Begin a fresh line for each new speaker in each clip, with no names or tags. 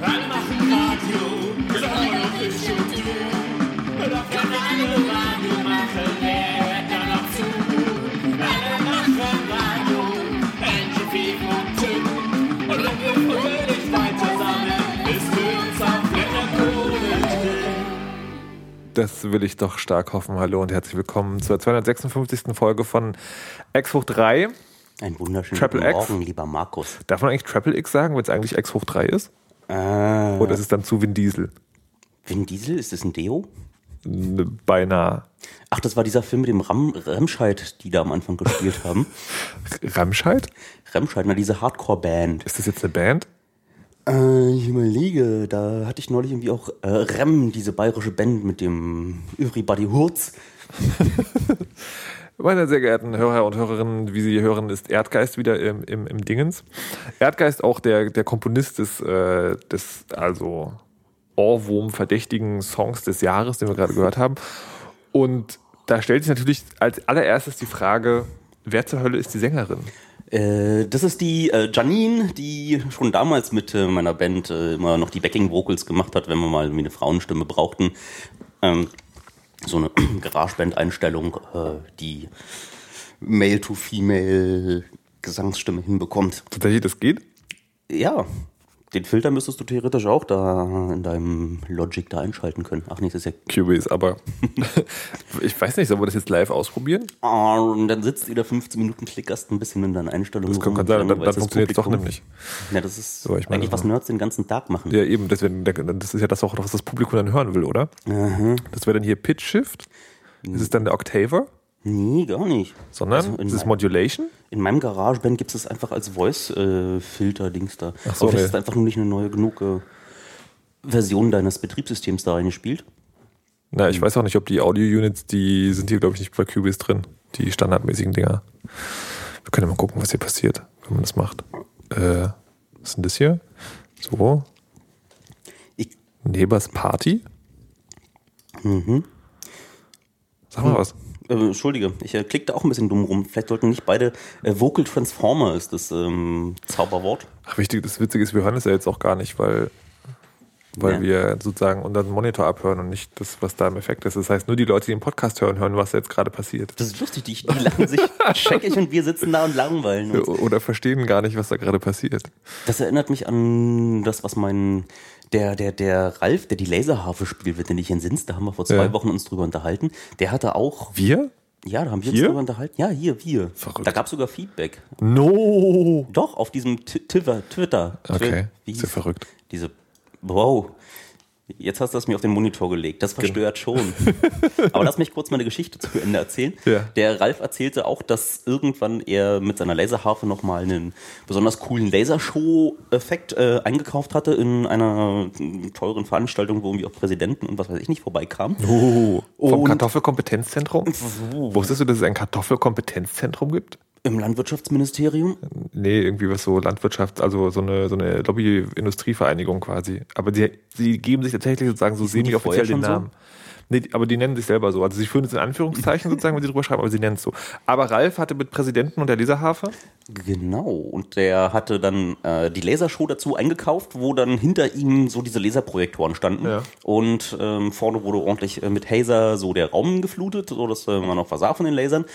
Alle machen Radio, ist auch noch nicht so du. Doch kann alle Radio machen, wer hört da noch zu? Alle machen Radio, Fief und Tim. Und wenn wir fröhlich weiter sammeln, ist für uns auch wieder drin.
Das will ich doch stark hoffen. Hallo und herzlich willkommen zur 256. Folge von X hoch 3.
Ein wunderschönen
Triple X.
Morgen, lieber Markus.
Darf man eigentlich Triple X sagen, wenn es eigentlich X hoch 3 ist?
Äh,
Oder ist es dann zu Vin Diesel?
Vin Diesel, ist das ein Deo?
Beinahe.
Ach, das war dieser Film mit dem Ram Remscheid, die da am Anfang gespielt haben.
Remscheid?
Remscheid, na diese Hardcore-Band.
Ist das jetzt eine Band?
Äh, ich überlege, da hatte ich neulich irgendwie auch äh, Rem, diese bayerische Band mit dem Everybody Hurts.
Meine sehr geehrten Hörer und Hörerinnen, wie Sie hören, ist Erdgeist wieder im, im, im Dingens. Erdgeist auch der, der Komponist des, äh, des also Ohrwurm-verdächtigen Songs des Jahres, den wir gerade gehört haben. Und da stellt sich natürlich als allererstes die Frage, wer zur Hölle ist die Sängerin?
Äh, das ist die äh, Janine, die schon damals mit äh, meiner Band immer noch die Backing-Vocals gemacht hat, wenn wir mal eine Frauenstimme brauchten. Ähm, so eine Garageband-Einstellung, äh, die Male-to-Female Gesangsstimme hinbekommt.
Tatsächlich, das geht?
Ja, den Filter müsstest du theoretisch auch da in deinem Logic da einschalten können. Ach nee, das ist ja
Cubase, aber ich weiß nicht, sollen wir das jetzt live ausprobieren?
Ah, und dann sitzt du wieder 15 Minuten, klickerst ein bisschen in deinen Einstellungen.
Das kann,
rum,
kann sein, dann, dann
das
funktioniert es doch nämlich.
Ja, das ist
So, ich meine,
eigentlich, was Nerds den ganzen Tag machen.
Ja, eben, deswegen, das ist ja das auch, was das Publikum dann hören will, oder? Das wäre dann hier Pitch Shift. Ist es dann der Octaver?
Nee, gar nicht.
Sondern
Also
ist es Modulation?
In meinem Garageband gibt es das einfach als Voice-Filter-Dings da.
Ach so,
Aber das ist einfach nur nicht eine neue genug äh, Version deines Betriebssystems da reingespielt.
Na, ich weiß auch nicht, ob die Audio-Units, die sind hier, glaube ich, nicht bei Cubase drin. Die standardmäßigen Dinger. Wir können ja mal gucken, was hier passiert, wenn man das macht. Äh, was ist denn das hier? So.
Ich,
Nebers Party? Sag mal was.
Äh, Entschuldige, ich äh, klick da auch ein bisschen dumm rum. Vielleicht sollten nicht beide äh, Vocal Transformer ist das ähm, Zauberwort.
Ach, wichtig, das Witzige ist, wir hören es ja jetzt auch gar nicht, weil, weil
Ja.
wir sozusagen unseren Monitor abhören und nicht das, was da im Effekt ist. Das heißt, nur die Leute, die den Podcast hören, hören, was jetzt gerade passiert.
Das ist lustig, die, die lachen sich scheckig und wir sitzen da und langweilen uns.
Oder verstehen gar nicht, was da gerade passiert.
Das erinnert mich an das, was mein der der der Ralf, der die Laserharfe spielt, wird der nicht in Sins, da haben wir vor zwei
Ja.
Wochen uns drüber unterhalten. Der hatte auch
Wir?
ja, da haben wir uns drüber unterhalten. Ja, hier wir.
Verrückt.
Da gab es sogar Feedback.
No!
Doch auf diesem Twitter Twitter.
Okay,
Wie
ist ja verrückt.
Diese wow. Jetzt hast du das mir auf den Monitor gelegt. Das verstört schon. Aber lass mich kurz meine Geschichte zu Ende erzählen.
Ja.
Der Ralf erzählte auch, dass irgendwann er mit seiner Laserharfe nochmal einen besonders coolen Lasershow-Effekt äh, eingekauft hatte in einer teuren Veranstaltung, wo irgendwie auch Präsidenten und was weiß ich nicht vorbeikamen.
Oh, vom Kartoffelkompetenzzentrum? Wusstest du, dass es ein Kartoffelkompetenzzentrum gibt?
Im Landwirtschaftsministerium.
Nee, irgendwie was so Landwirtschaft, also so eine, so eine Lobby-Industrievereinigung quasi. Aber sie, sie geben sich tatsächlich sozusagen so
die
semi-offiziell den
schon so?
Namen. Nee, die- aber die nennen sich selber so. Also sie führen es in Anführungszeichen sozusagen, wenn sie drüber schreiben, aber sie nennen es so. Aber Ralf hatte mit Präsidenten und der Laserharfe
Genau, und der hatte dann äh, die Lasershow dazu eingekauft, wo dann hinter ihm so diese Laserprojektoren standen.
Ja.
Und ähm, vorne wurde ordentlich äh, mit Hazer so der Raum geflutet, so dass äh, man noch versah von den Lasern.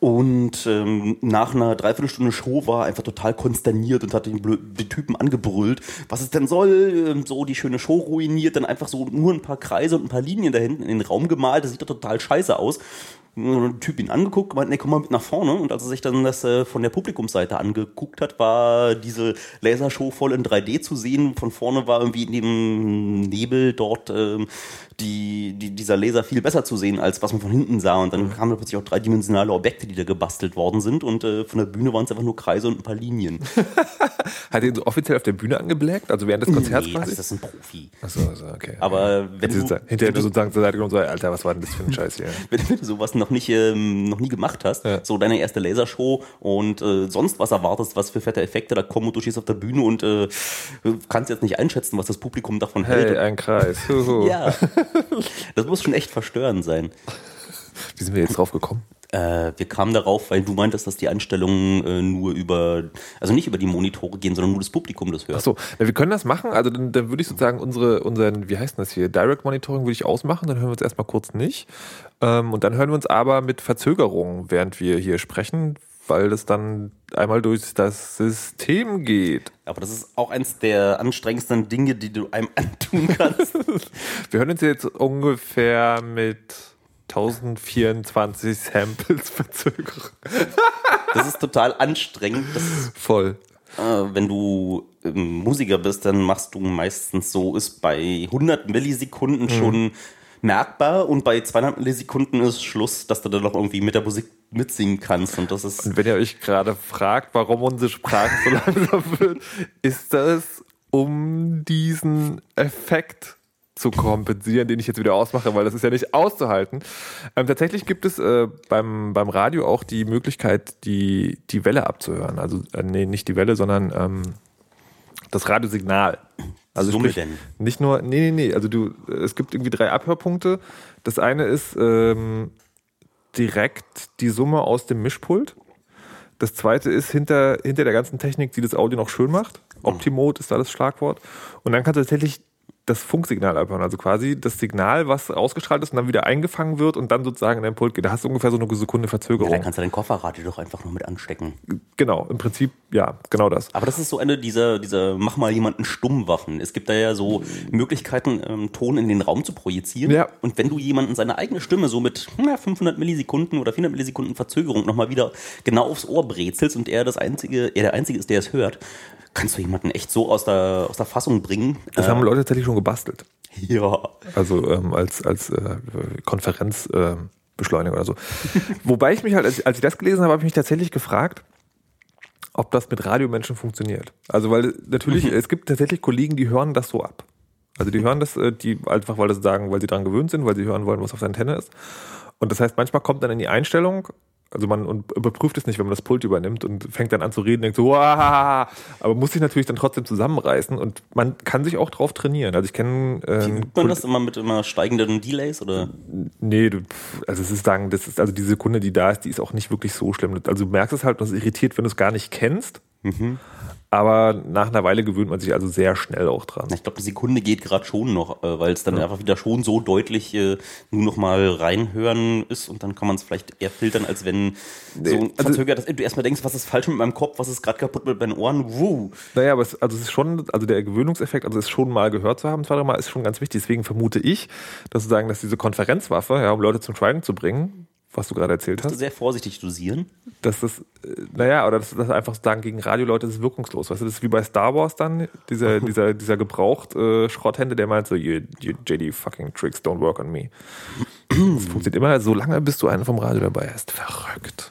Und ähm, nach einer Dreiviertelstunde Show war einfach total konsterniert und hat den, den Typen angebrüllt, was es denn soll, ähm, so die schöne Show ruiniert, dann einfach so nur ein paar Kreise und ein paar Linien da hinten in den Raum gemalt, das sieht doch total scheiße aus. Der Typ ihn angeguckt, meint, nee, komm mal mit nach vorne. Und als er sich dann das äh, von der Publikumsseite angeguckt hat, war diese Lasershow voll in 3D zu sehen. Von vorne war irgendwie in dem Nebel dort ähm, die, die, dieser Laser viel besser zu sehen, als was man von hinten sah. Und dann kamen da plötzlich auch dreidimensionale Objekte, die da gebastelt worden sind. Und äh, von der Bühne waren es einfach nur Kreise und ein paar Linien.
hat er ihn so offiziell auf der Bühne angeblagt, also während des Konzerts
nee,
quasi?
das ist ein Profi.
Achso, also, okay.
Aber wenn du-
hinterher du sozusagen zur Seite genommen und so, Alter, was war denn das für ein Scheiß hier?
wenn, wenn du sowas noch nicht, ähm, noch nie gemacht hast,
Ja.
so deine erste Lasershow und äh, sonst was erwartest, was für fette Effekte da kommen und du stehst auf der Bühne und äh, kannst jetzt nicht einschätzen, was das Publikum davon
Hey,
hält.
ein Kreis.
Ja, das muss schon echt verstörend sein.
Wie sind wir jetzt drauf gekommen?
Äh, wir kamen darauf, weil du meintest, dass die Einstellungen äh, nur über, also nicht über die Monitore gehen, sondern nur das Publikum das hört.
Achso, ja, wir können das machen. Also dann, dann würde ich sozusagen unsere, unseren, wie heißt denn das hier, Direct Monitoring würde ich ausmachen, dann hören wir uns erstmal kurz nicht. Ähm, und dann hören wir uns aber mit Verzögerung, während wir hier sprechen, weil das dann einmal durch das System geht.
Aber das ist auch eins der anstrengendsten Dinge, die du einem antun kannst.
Wir hören uns jetzt ungefähr mit 1024 Samples Verzögerung.
Das ist total anstrengend. Das
Voll.
äh, wenn du ähm, Musiker bist, dann machst du meistens so, ist bei 100 Millisekunden schon merkbar und bei 200 Millisekunden ist Schluss, dass du dann noch irgendwie mit der Musik mitsingen kannst und das ist
Und wenn ihr euch gerade fragt, warum unsere Sprache so langsam wird, ist das, um diesen Effekt zu kompensieren, den ich jetzt wieder ausmache, weil das ist ja nicht auszuhalten. Ähm, tatsächlich gibt es äh, beim, beim Radio auch die Möglichkeit, die, die Welle abzuhören. Also, äh, nee, nicht die Welle, sondern ähm, das Radiosignal. Also
Summe
sprich,
denn?
nicht nur, nee, nee, nee, also du, es gibt irgendwie drei Abhörpunkte. Das eine ist ähm, direkt die Summe aus dem Mischpult. Das zweite ist hinter, hinter der ganzen Technik, die das Audio noch schön macht. Optimode ist da das Schlagwort. Und dann kannst du tatsächlich das Funksignal abhören, also quasi das Signal, was ausgestrahlt ist und dann wieder eingefangen wird und dann sozusagen in dein Pult geht. Da hast du ungefähr so eine Sekunde
ja,
Verzögerung.
dann kannst du dein Kofferradio doch einfach nur mit anstecken.
genau, im Prinzip, ja, genau das.
Aber das ist so eine dieser, dieser mach mal jemanden Stummwaffen. Es gibt da ja so Möglichkeiten, ähm, Ton in den Raum zu projizieren.
Ja.
Und wenn du jemanden seine eigene Stimme so mit na, 500 Millisekunden oder 400 Millisekunden Verzögerung nochmal wieder genau aufs Ohr brezelst und er das einzige, er der einzige ist, der es hört, kannst du jemanden echt so aus der, aus der Fassung bringen.
Das haben Leute tatsächlich schon gebastelt.
ja.
Also ähm, als, als äh, Konferenzbeschleuniger äh, oder so. Wobei ich mich halt, als, als ich das gelesen habe, habe ich mich tatsächlich gefragt, ob das mit Radiomenschen funktioniert. Also weil natürlich, es gibt tatsächlich Kollegen, die hören das so ab. Also die hören das, äh, die einfach, weil das sagen, weil sie daran gewöhnt sind, weil sie hören wollen, was auf der Antenne ist. Und das heißt, manchmal kommt dann in die Einstellung, also man und überprüft es nicht, wenn man das Pult übernimmt und fängt dann an zu reden, denkt so, Wah! aber muss sich natürlich dann trotzdem zusammenreißen und man kann sich auch drauf trainieren. Also ich kenne
Übt man das immer mit immer steigenden Delays oder?
Nee, du, also es ist sagen, das ist also die Sekunde, die da ist, die ist auch nicht wirklich so schlimm. Also du merkst es halt, und es irritiert, wenn du es gar nicht kennst. Aber nach einer Weile gewöhnt man sich also sehr schnell auch dran.
Ich glaube, eine Sekunde geht gerade schon noch, äh, weil es dann einfach wieder schon so deutlich äh, nur noch mal reinhören ist und dann kann man es vielleicht eher filtern, als wenn so ein
also-
verzögert, dass du erstmal denkst, was ist falsch mit meinem Kopf, was ist gerade kaputt mit meinen Ohren, wuh.
Naja, aber es, also es ist schon, also der Gewöhnungseffekt, also es schon mal gehört zu haben, zwei, drei Mal, ist schon ganz wichtig. Deswegen vermute ich, dass sozusagen, dass diese Konferenzwaffe, ja, um Leute zum Schweigen zu bringen, was du gerade erzählt hast,
Sehr vorsichtig dosieren.
dass das, äh, naja, oder dass das einfach sagen, gegen Radioleute ist wirkungslos. Weißt du, das ist wie bei Star Wars dann, dieser, dieser, dieser gebraucht äh, Schrotthände, der meint so, you, you JD fucking tricks don't work on me. Das funktioniert immer so lange, bis du einen vom Radio dabei hast. Verrückt.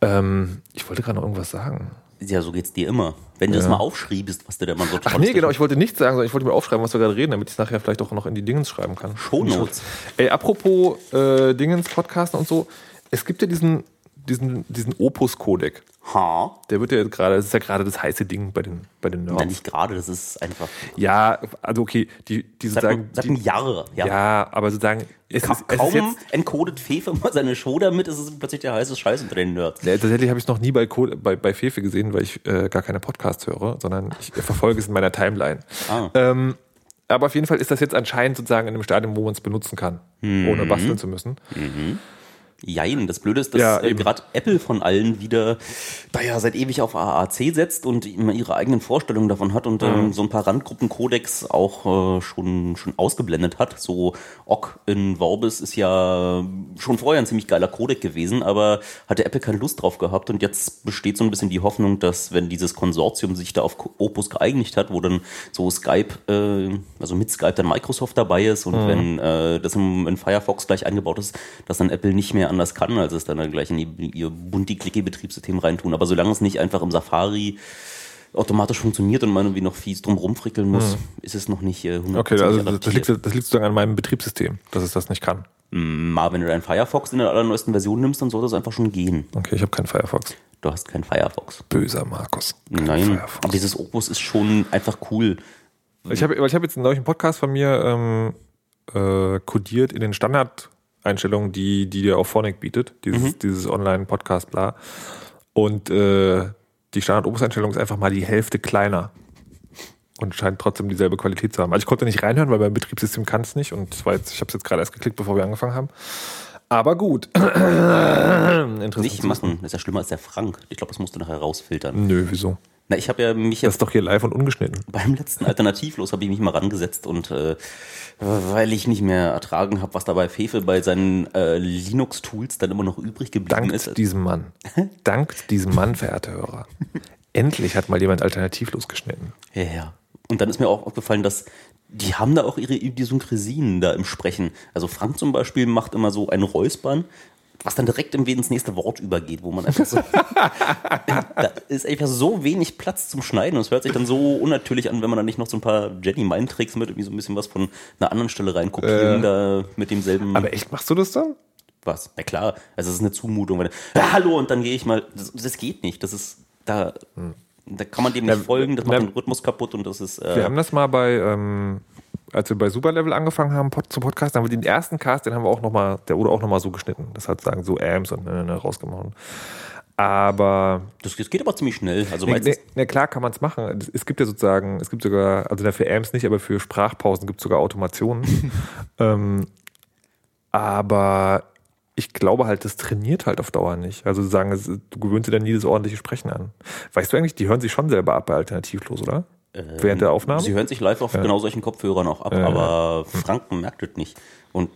Ähm, ich wollte gerade noch irgendwas sagen.
Ja, so geht's dir immer. Wenn du das mal aufschriebst, was du da immer so
Ach nee, genau, ich wollte nichts sagen, sondern ich wollte mir aufschreiben, was wir gerade reden, damit ich es nachher vielleicht auch noch in die Dingens schreiben kann.
Shownotes.
Ey, apropos äh, Dingens, Podcasten und so, es gibt ja diesen, diesen, diesen Opus-Codec.
Ha?
Der wird ja gerade, das ist ja gerade das heiße Ding bei den, bei den Nerds.
nicht gerade, das ist einfach
Ja, also okay, die, die sozusagen.
seit einem Jahr. Ja.
ja, aber sozusagen, es
Ka
ist, es ist
kaum
jetzt,
entcodet Fefe mal seine Show damit, ist es plötzlich der heiße Scheiß unter den Nerds.
Ja, tatsächlich habe ich es noch nie bei, bei, bei Fefe gesehen, weil ich äh, gar keine Podcasts höre, sondern ich verfolge es in meiner Timeline.
Ah.
Ähm, aber auf jeden Fall ist das jetzt anscheinend sozusagen in einem Stadium, wo man es benutzen kann,
Mhm.
ohne basteln zu müssen.
Jein, das Blöde ist, dass
Ja,
äh, gerade Apple von allen wieder, da ja seit ewig auf AAC setzt und immer ihre eigenen Vorstellungen davon hat und
Mhm.
ähm, so ein paar Randgruppenkodex auch äh, schon, schon ausgeblendet hat. So OC in Vorbis ist ja schon vorher ein ziemlich geiler Codec gewesen, aber hatte Apple keine Lust drauf gehabt und jetzt besteht so ein bisschen die Hoffnung, dass wenn dieses Konsortium sich da auf Opus geeinigt hat, wo dann so Skype, äh, also mit Skype dann Microsoft dabei ist und
Mhm.
wenn äh, das im, in Firefox gleich eingebaut ist, dass dann Apple nicht mehr anders kann, als es dann, dann gleich in die, ihr bunti-clicky-Betriebssystem reintun. Aber solange es nicht einfach im Safari automatisch funktioniert und man irgendwie noch fies drum rumfrickeln muss, ist es noch nicht äh, 100%
Mhm. Okay, also das, liegt, das liegt sozusagen an meinem Betriebssystem, dass es das nicht kann.
Mal, wenn du deinen Firefox in der allerneuesten Version nimmst, dann sollte es einfach schon gehen.
Okay, ich habe keinen Firefox.
Du hast keinen Firefox.
Böser Markus. Kein
Nein,
Firefox.
dieses Opus ist schon einfach cool.
Ich habe ich hab jetzt einen neuen Podcast von mir ähm, äh, kodiert in den Standard Einstellungen, die, die dir auch Phonic bietet, dieses, dieses Online-Podcast, bla. Und äh, die Standard-Opus-Einstellung ist einfach mal die Hälfte kleiner und scheint trotzdem dieselbe Qualität zu haben. Also ich konnte nicht reinhören, weil beim Betriebssystem kann es nicht und zwar jetzt, ich habe es jetzt gerade erst geklickt, bevor wir angefangen haben. Aber gut. Interessant.
Nicht machen, das ist ja schlimmer als der Frank. Ich glaube, das musst du nachher rausfiltern.
Nö, wieso?
Na, ich habe ja mich
Das ist doch hier live und ungeschnitten.
beim letzten Alternativlos habe ich mich mal rangesetzt und äh, weil ich nicht mehr ertragen habe, was dabei Fefe bei seinen äh, Linux-Tools dann immer noch übrig geblieben
Dank
ist.
diesem Mann. Dank diesem Mann, verehrte Hörer. Endlich hat mal jemand alternativlos geschnitten.
Ja, ja. Und dann ist mir auch aufgefallen, dass die haben da auch ihre Idiosynkresien da im Sprechen. Also Frank zum Beispiel macht immer so ein Räuspern, was dann direkt im ins nächste Wort übergeht, wo man einfach so. da ist einfach so wenig Platz zum Schneiden und es hört sich dann so unnatürlich an, wenn man dann nicht noch so ein paar Jenny Mind-Tricks mit irgendwie so ein bisschen was von einer anderen Stelle reinkopieren, da mit demselben.
Aber echt, machst du das dann?
was? Na klar, also es ist eine Zumutung. Wenn, ja, hallo, und dann gehe ich mal. Das, das geht nicht. Das ist da. Da kann man dem nicht
Na,
folgen, das macht
na,
den Rhythmus kaputt und das ist. Äh,
Wir haben das mal bei, ähm, als wir bei Superlevel angefangen haben pod, zu Podcast, haben wir den ersten Cast, den haben wir auch nochmal, der wurde auch nochmal so geschnitten. Das hat sagen so Ams und ne, ne, ne, rausgemacht. Aber
Das, das geht aber ziemlich schnell. Also
ne, ne, ne, klar kann man es machen. Es- gibt ja sozusagen, es gibt sogar, also für Amps nicht, aber für Sprachpausen gibt es sogar Automationen. ähm, aber ich glaube halt, das trainiert halt auf Dauer nicht. Also sagen, du gewöhnst dir dann nie das ordentliche Sprechen an. Weißt du eigentlich, die hören sich schon selber ab bei Alternativlos, oder? Während der Aufnahme?
Sie hören sich live auf genau solchen Kopfhörern auch ab, aber Franken merkt es nicht. Und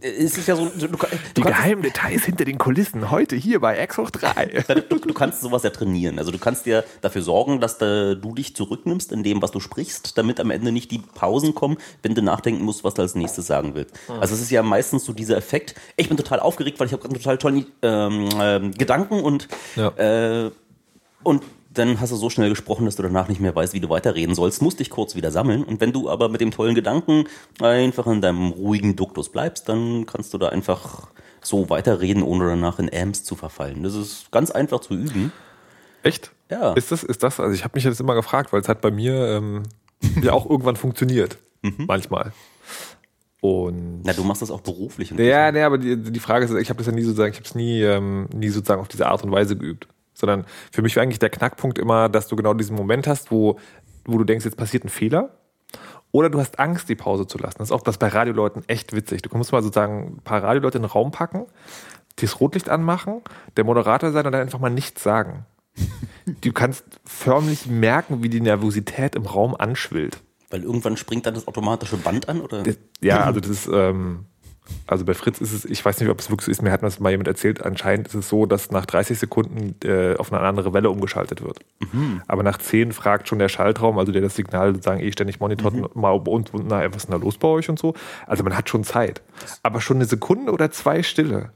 äh, es ist ja so, du, du,
Die geheimen Details hinter den Kulissen heute hier bei X hoch 3.
du, du kannst sowas ja trainieren. Also du kannst dir dafür sorgen, dass da, du dich zurücknimmst in dem, was du sprichst, damit am Ende nicht die Pausen kommen, wenn du nachdenken musst, was du als nächstes sagen willst. Also es ist ja meistens so dieser Effekt, ich bin total aufgeregt, weil ich habe gerade total tollen ähm, ähm, Gedanken und
Ja.
äh, und dann hast du so schnell gesprochen, dass du danach nicht mehr weißt, wie du weiterreden sollst, musst dich kurz wieder sammeln. Und wenn du aber mit dem tollen Gedanken einfach in deinem ruhigen Duktus bleibst, dann kannst du da einfach so weiterreden, ohne danach in Amps zu verfallen. Das ist ganz einfach zu üben.
Echt?
Ja.
Ist das, ist das, also ich habe mich jetzt immer gefragt, weil es hat bei mir ähm, ja auch irgendwann funktioniert. Manchmal. Und
Na, du machst das auch beruflich.
Ja, nee, aber die, die Frage ist, ich habe das ja nie sozusagen, ich habe es nie, ähm, nie sozusagen auf diese Art und Weise geübt. Sondern für mich war eigentlich der Knackpunkt immer, dass du genau diesen Moment hast, wo, wo du denkst, jetzt passiert ein Fehler. Oder du hast Angst, die Pause zu lassen. Das ist auch das bei Radioleuten echt witzig. Du musst mal sozusagen ein paar Radioleute in den Raum packen, das Rotlicht anmachen, der Moderator sein und dann einfach mal nichts sagen. Du kannst förmlich merken, wie die Nervosität im Raum anschwillt.
Weil irgendwann springt dann das automatische Band an, oder?
Das- Ja, also das ist, ähm, also bei Fritz ist es, ich weiß nicht, ob es wirklich so ist, mir hat das mal jemand erzählt, anscheinend ist es so, dass nach 30 Sekunden äh, auf eine andere Welle umgeschaltet wird. Aber nach 10 fragt schon der Schaltraum, also der das Signal sozusagen eh ständig monitort, mal bei uns, na, was ist denn da los bei euch und so. Also man hat schon Zeit. Aber schon eine Sekunde oder zwei Stille.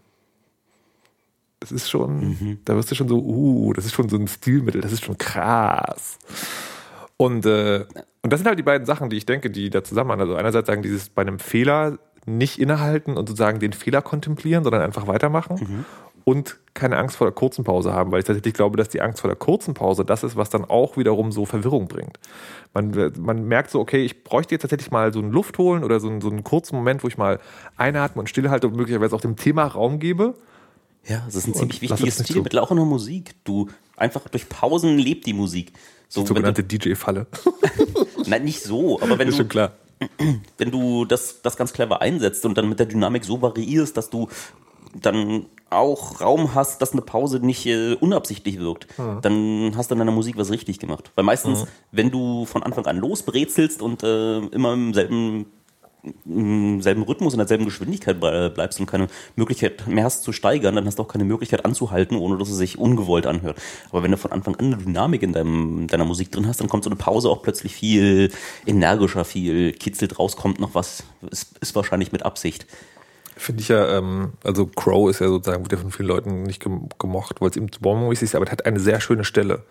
Das ist schon, da wirst du schon so, uh, das ist schon so ein Stilmittel, das ist schon krass. Und, äh, und das sind halt die beiden Sachen, die ich denke, die da zusammen Also einerseits sagen, dieses bei einem Fehler nicht innehalten und sozusagen den Fehler kontemplieren, sondern einfach weitermachen. Und keine Angst vor der kurzen Pause haben, weil ich tatsächlich glaube, dass die Angst vor der kurzen Pause das ist, was dann auch wiederum so Verwirrung bringt. Man, man merkt so, okay, ich bräuchte jetzt tatsächlich mal so einen Luft holen oder so einen, so einen kurzen Moment, wo ich mal einatme und stillhalte und möglicherweise auch dem Thema Raum gebe.
Ja, das ist ein ziemlich wichtiges. Stilmittel, auch in der Musik. Du, einfach durch Pausen lebt die Musik. So, wenn
Sogenannte DJ-Falle.
nein, nicht so, aber wenn
ist
du,
schon klar.
Wenn du das, das ganz clever einsetzt und dann mit der Dynamik so variierst, dass du dann auch Raum hast, dass eine Pause nicht äh, unabsichtlich wirkt, dann hast du in deiner Musik was richtig gemacht. Weil meistens, wenn du von Anfang an losbrezelst und äh, immer im selben, im selben Rhythmus, in derselben Geschwindigkeit ble- bleibst und keine Möglichkeit mehr hast zu steigern, dann hast du auch keine Möglichkeit anzuhalten, ohne dass es sich ungewollt anhört. Aber wenn du von Anfang an eine Dynamik in deinem, deiner Musik drin hast, dann kommt so eine Pause auch plötzlich viel energischer, viel kitzelt raus, kommt noch was, ist, ist wahrscheinlich mit Absicht.
Finde ich ja, ähm, also Crow ist ja sozusagen, wird ja von vielen Leuten nicht gem- gemocht, weil es ihm zu bombmäßig ist, aber es hat eine sehr schöne Stelle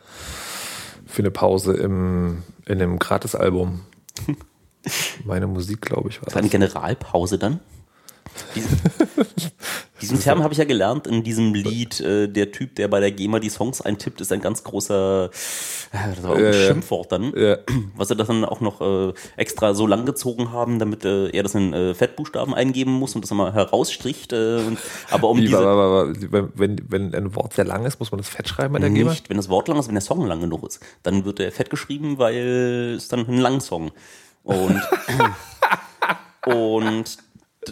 für eine Pause im, in dem Gratis-Album. Meine Musik, glaube ich, war
Das ist eine. Generalpause dann. Die, Diesen Term habe ich ja gelernt in diesem Lied. Äh, der Typ, der bei der GEMA die Songs eintippt, ist ein ganz großer äh, das war auch ein
Ja.
Schimpfwort dann.
Ja.
Was sie das dann auch noch äh, extra so lang gezogen haben, damit äh, er das in äh, Fettbuchstaben eingeben muss und das immer herausstricht. Äh, und, aber um
Wie,
diese
aber, aber, wenn, wenn ein Wort sehr lang ist, muss man das fett schreiben bei der GEMA?
nicht, wenn das Wort lang ist, wenn der Song lang genug ist, dann wird er fett geschrieben, weil es dann ein Langsong. Und und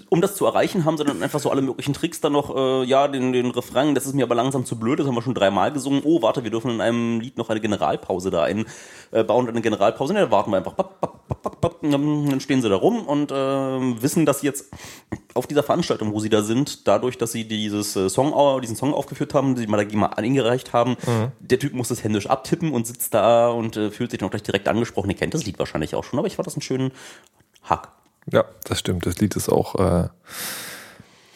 um das zu erreichen, haben sie dann einfach so alle möglichen Tricks dann noch, äh, ja, den, den Refrain, das ist mir aber langsam zu blöd, das haben wir schon dreimal gesungen. Oh, warte, wir dürfen in einem Lied noch eine Generalpause da einbauen, eine Generalpause, ne, warten wir einfach. Bap, bap, bap, bap, bap. Dann stehen sie da rum und äh, wissen, dass sie jetzt auf dieser Veranstaltung, wo sie da sind, dadurch, dass sie dieses äh, Song, diesen Song aufgeführt haben, die mal da mal eingereicht haben, der Typ muss das händisch abtippen und sitzt da und äh, fühlt sich dann auch gleich direkt angesprochen. Ihr kennt das Lied wahrscheinlich auch schon, aber ich fand das einen schönen Hack.
Ja, das stimmt. Das Lied ist auch. Äh,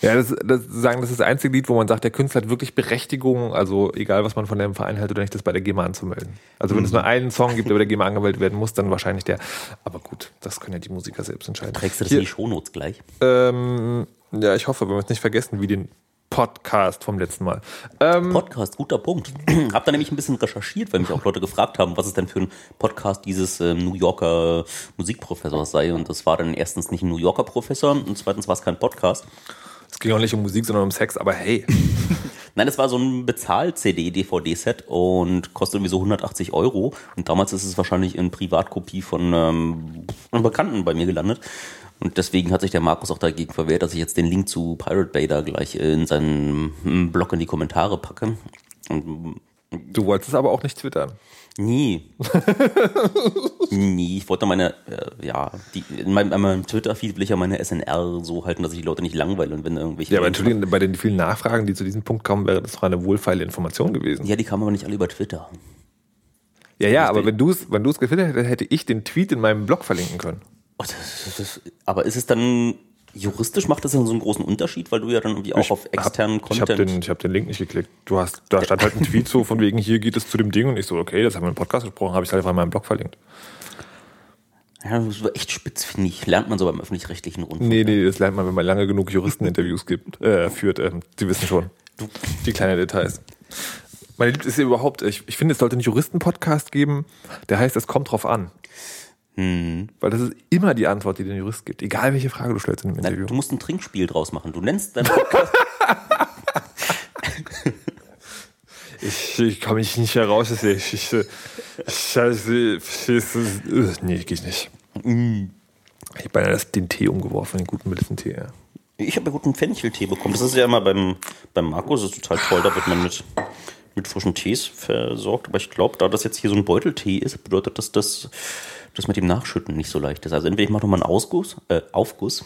ja, das, das sagen, das ist das einzige Lied, wo man sagt, der Künstler hat wirklich Berechtigung, also egal was man von dem Verein hält oder nicht, das bei der GEMA anzumelden. Also wenn es nur einen Song gibt, der bei der GEMA angemeldet werden muss, dann wahrscheinlich der. Aber gut, das können ja die Musiker selbst entscheiden.
Trägst du das
Hier,
in die Shownotes gleich?
ähm, ja, ich hoffe, wenn wir es nicht vergessen, wie den Podcast vom letzten Mal. Ähm,
Podcast, guter Punkt. Hab da nämlich ein bisschen recherchiert, weil mich auch Leute gefragt haben, was es denn für ein Podcast dieses ähm, New Yorker Musikprofessors sei. Und das war dann erstens nicht ein New Yorker Professor und zweitens war es kein Podcast.
es ging auch nicht um Musik, sondern um Sex, aber hey.
Nein, es war so ein Bezahl-CD-DVD-Set und kostet irgendwie so 180 Euro. Und damals ist es wahrscheinlich in Privatkopie von ähm, einem Bekannten bei mir gelandet. Und deswegen hat sich der Markus auch dagegen verwehrt, dass ich jetzt den Link zu Pirate Bay da gleich in seinen Blog in die Kommentare packe. Und
Du wolltest aber auch nicht twittern.
Nie. Nie. Ich wollte meine, äh, ja, die, in meinem, in meinem Twitter-Feed will ich ja meine SNR so halten, dass ich die Leute nicht langweile und wenn irgendwelche.
Ja, aber Entschuldigung, bei den vielen Nachfragen, die zu diesem Punkt kommen, wäre das doch eine wohlfeile Information gewesen.
Ja, die kamen aber nicht alle über Twitter.
Ja, ja, aber wenn du es wenn du es gefiltert hättest, hätte ich den Tweet in meinem Blog verlinken können.
Oh, das, das, aber ist es dann juristisch macht das dann so einen großen Unterschied, weil du ja dann irgendwie auch auf externen
Ich habe
Content.
den, ich hab den Link nicht geklickt. Du hast, da stand halt ein Tweet so von wegen, hier geht es zu dem Ding und ich so, okay, das haben wir im Podcast gesprochen, habe ich halt einfach in meinem Blog verlinkt.
ja, das ist echt spitz, finde ich. Lernt man so beim öffentlich-rechtlichen Rundfunk.
Nee, nee, das lernt man, wenn man lange genug Juristeninterviews gibt, äh, führt. Ähm, die wissen schon. Die kleinen Details. Meine Liebste ist ja überhaupt, ich, ich finde, es sollte einen Juristen-Podcast geben, der heißt, es kommt drauf an.
Hm.
Weil das ist immer die Antwort, die der Jurist gibt. Egal welche Frage du stellst in dem Interview.
du musst ein Trinkspiel draus machen. Du nennst deinen Podcast.
Ich, ich komme mich nicht heraus. Ich, ich, ich, ich, ich, nee, geht nicht. Ich habe beinahe den Tee umgeworfen, den guten Melissentee. Ja.
Ich habe ja guten Fencheltee bekommen. Das ist ja immer beim, beim Markus, ist total toll. Da wird man mit, mit frischen Tees versorgt. Aber ich glaube, da das jetzt hier so ein Beuteltee ist, bedeutet das, dass das mit dem Nachschütten nicht so leicht ist. Also entweder ich mache nochmal einen Ausguss, äh, Aufguss.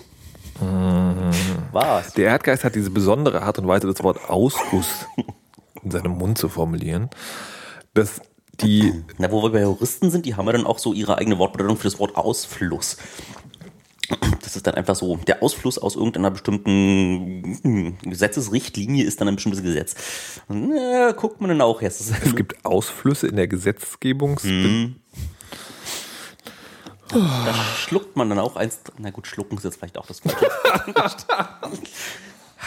Was?
Der Erdgeist hat diese besondere Art und Weise, das Wort Ausguss in seinem Mund zu formulieren, dass die
Na, wo wir bei Juristen sind, die haben ja dann auch so ihre eigene Wortbedeutung für das Wort Ausfluss. Das ist dann einfach so, der Ausfluss aus irgendeiner bestimmten Gesetzesrichtlinie ist dann ein bestimmtes Gesetz. Na, guckt man dann auch erst.
Es gibt Ausflüsse in der Gesetzgebungs...
Da schluckt man dann auch eins. Na gut, schlucken ist jetzt vielleicht auch das Gleiche.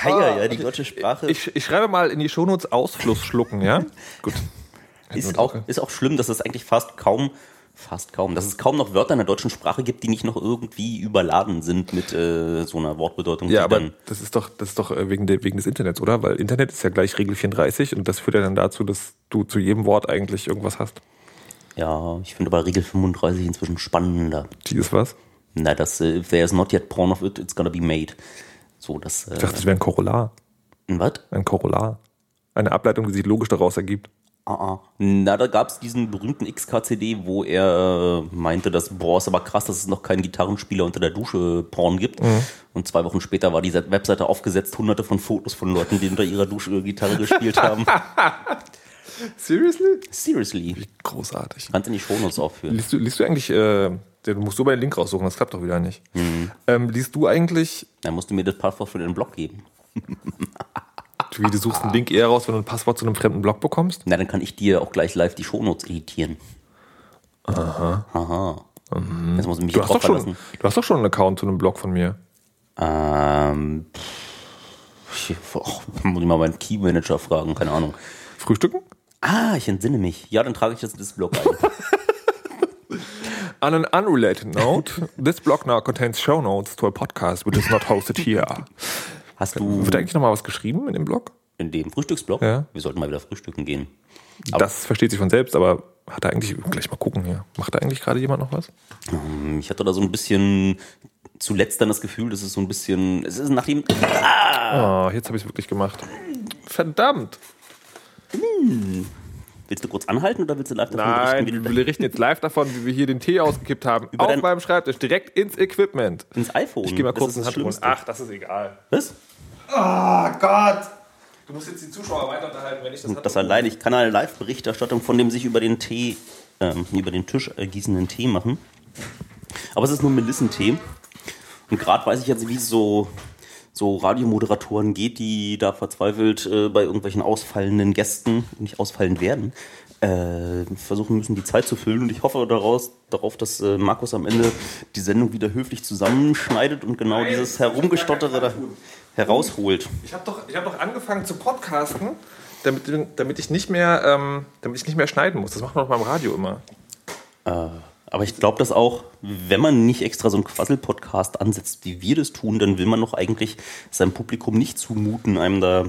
Heier, ja, die deutsche Sprache
Ich, ich schreibe mal in die Shownotes Ausfluss schlucken, ja? Gut.
ist auch, ist auch schlimm, dass es eigentlich fast kaum, fast kaum, dass es kaum noch Wörter in der deutschen Sprache gibt, die nicht noch irgendwie überladen sind mit äh, so einer Wortbedeutung.
Ja, aber
dann,
das ist doch, das ist doch äh, wegen, der, wegen des Internets, oder? Weil Internet ist ja gleich Regel 34 und das führt ja dann dazu, dass du zu jedem Wort eigentlich irgendwas hast.
Ja, ich finde aber Regel 35 inzwischen spannender.
Die ist was?
Na, das, äh, if there's not yet porn of it, it's gonna be made. So, das, äh,
Ich dachte, es wäre ein Korollar.
was?
Ein Korollar. Eine Ableitung, die sich logisch daraus ergibt.
Ah, ah. Na, da gab es diesen berühmten XKCD, wo er äh, meinte, dass, boah, ist aber krass, dass es noch keinen Gitarrenspieler unter der Dusche Porn gibt. Und zwei Wochen später war diese Webseite aufgesetzt, hunderte von Fotos von Leuten, die unter ihrer Dusche Gitarre gespielt haben.
Seriously?
Seriously.
Großartig.
Kannst in die Shownotes aufführen.
Liest du, liest du eigentlich, äh, du musst du bei den Link raussuchen, das klappt doch wieder nicht.
Mhm.
Ähm, liest du eigentlich,
Dann musst du mir das Passwort für den Blog geben.
wie du suchst einen Link eher raus, wenn du ein Passwort zu einem fremden Blog bekommst?
Na, dann kann ich dir auch gleich live die Shownotes editieren. Aha. Aha. Jetzt muss ich mich
Du hast, doch schon,
verlassen.
du hast doch schon einen Account zu einem Blog von mir.
Ähm, Ich oh, muss ich mal meinen Key-Manager fragen, keine Ahnung.
Frühstücken?
Ah, ich entsinne mich. Ja, dann trage ich jetzt das Blog ein.
On an unrelated note, this blog now contains show notes to a podcast which is not hosted here.
Hast du
Wird eigentlich nochmal was geschrieben in dem Blog?
in dem Frühstücksblog?
Ja.
Wir sollten mal wieder frühstücken gehen. Aber-
das versteht sich von selbst, aber hat er eigentlich, gleich mal gucken hier. Macht da eigentlich gerade jemand noch was?
Ähm, Ich hatte da so ein bisschen zuletzt dann das Gefühl, dass es so ein bisschen, es ist nachdem,
Oh, jetzt habe ich es wirklich gemacht. Verdammt!
Willst du kurz anhalten oder willst du live davon
Nein,
berichten, wie
wir berichten jetzt live davon, wie wir hier den Tee ausgekippt haben.
Über
auf meinem Schreibtisch, direkt ins Equipment.
ins iPhone?
Ich gehe mal kurz ins Handtuch.
Schlimmste.
Ach, das ist egal.
Was?
Oh Gott! Du musst jetzt die Zuschauer weiter unterhalten, wenn ich das
Das allein, ich kann eine Live-Berichterstattung von dem sich über den Tee, ähm, über den Tisch äh, gießenden Tee machen. Aber es ist nur Melissentee. Und gerade weiß ich jetzt, wie es so, so Radiomoderatoren geht, die da verzweifelt äh, bei irgendwelchen ausfallenden Gästen, nicht ausfallend werden, äh, versuchen müssen, die Zeit zu füllen. Und ich hoffe daraus, darauf, dass äh, Markus am Ende die Sendung wieder höflich zusammenschneidet und genau
Nein,
dieses Herumgestottere da herausholt.
Ich habe doch, ich hab doch angefangen zu podcasten, damit, damit, ich nicht mehr, ähm, damit ich nicht mehr schneiden muss. Das macht man doch beim Radio immer.
Äh, aber ich glaube, dass auch, wenn man nicht extra so einen Quassel-Podcast ansetzt, wie wir das tun, dann will man doch eigentlich seinem Publikum nicht zumuten, einem da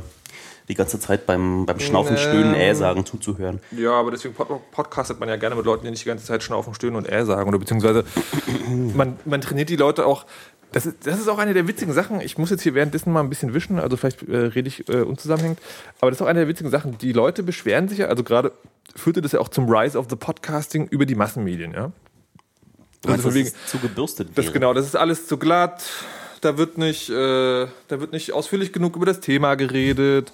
die ganze Zeit beim, beim Schnaufen. Stöhnen, Äh sagen zuzuhören.
Ja, aber deswegen pod podcastet man ja gerne mit Leuten, die nicht die ganze Zeit schnaufen, stöhnen und äh sagen. Oder beziehungsweise man, man trainiert die Leute auch. Das ist, das ist auch eine der witzigen Sachen. Ich muss jetzt hier währenddessen mal ein bisschen wischen, also vielleicht äh, rede ich äh, unzusammenhängend. Aber das ist auch eine der witzigen Sachen. Die Leute beschweren sich ja, also gerade führte das ja auch zum Rise of the Podcasting über die Massenmedien, ja.
Meinst,
von wegen-
zu gebürstet
Das
wäre?
genau, das ist alles zu glatt. Da wird nicht, äh, da wird nicht ausführlich genug über das Thema geredet.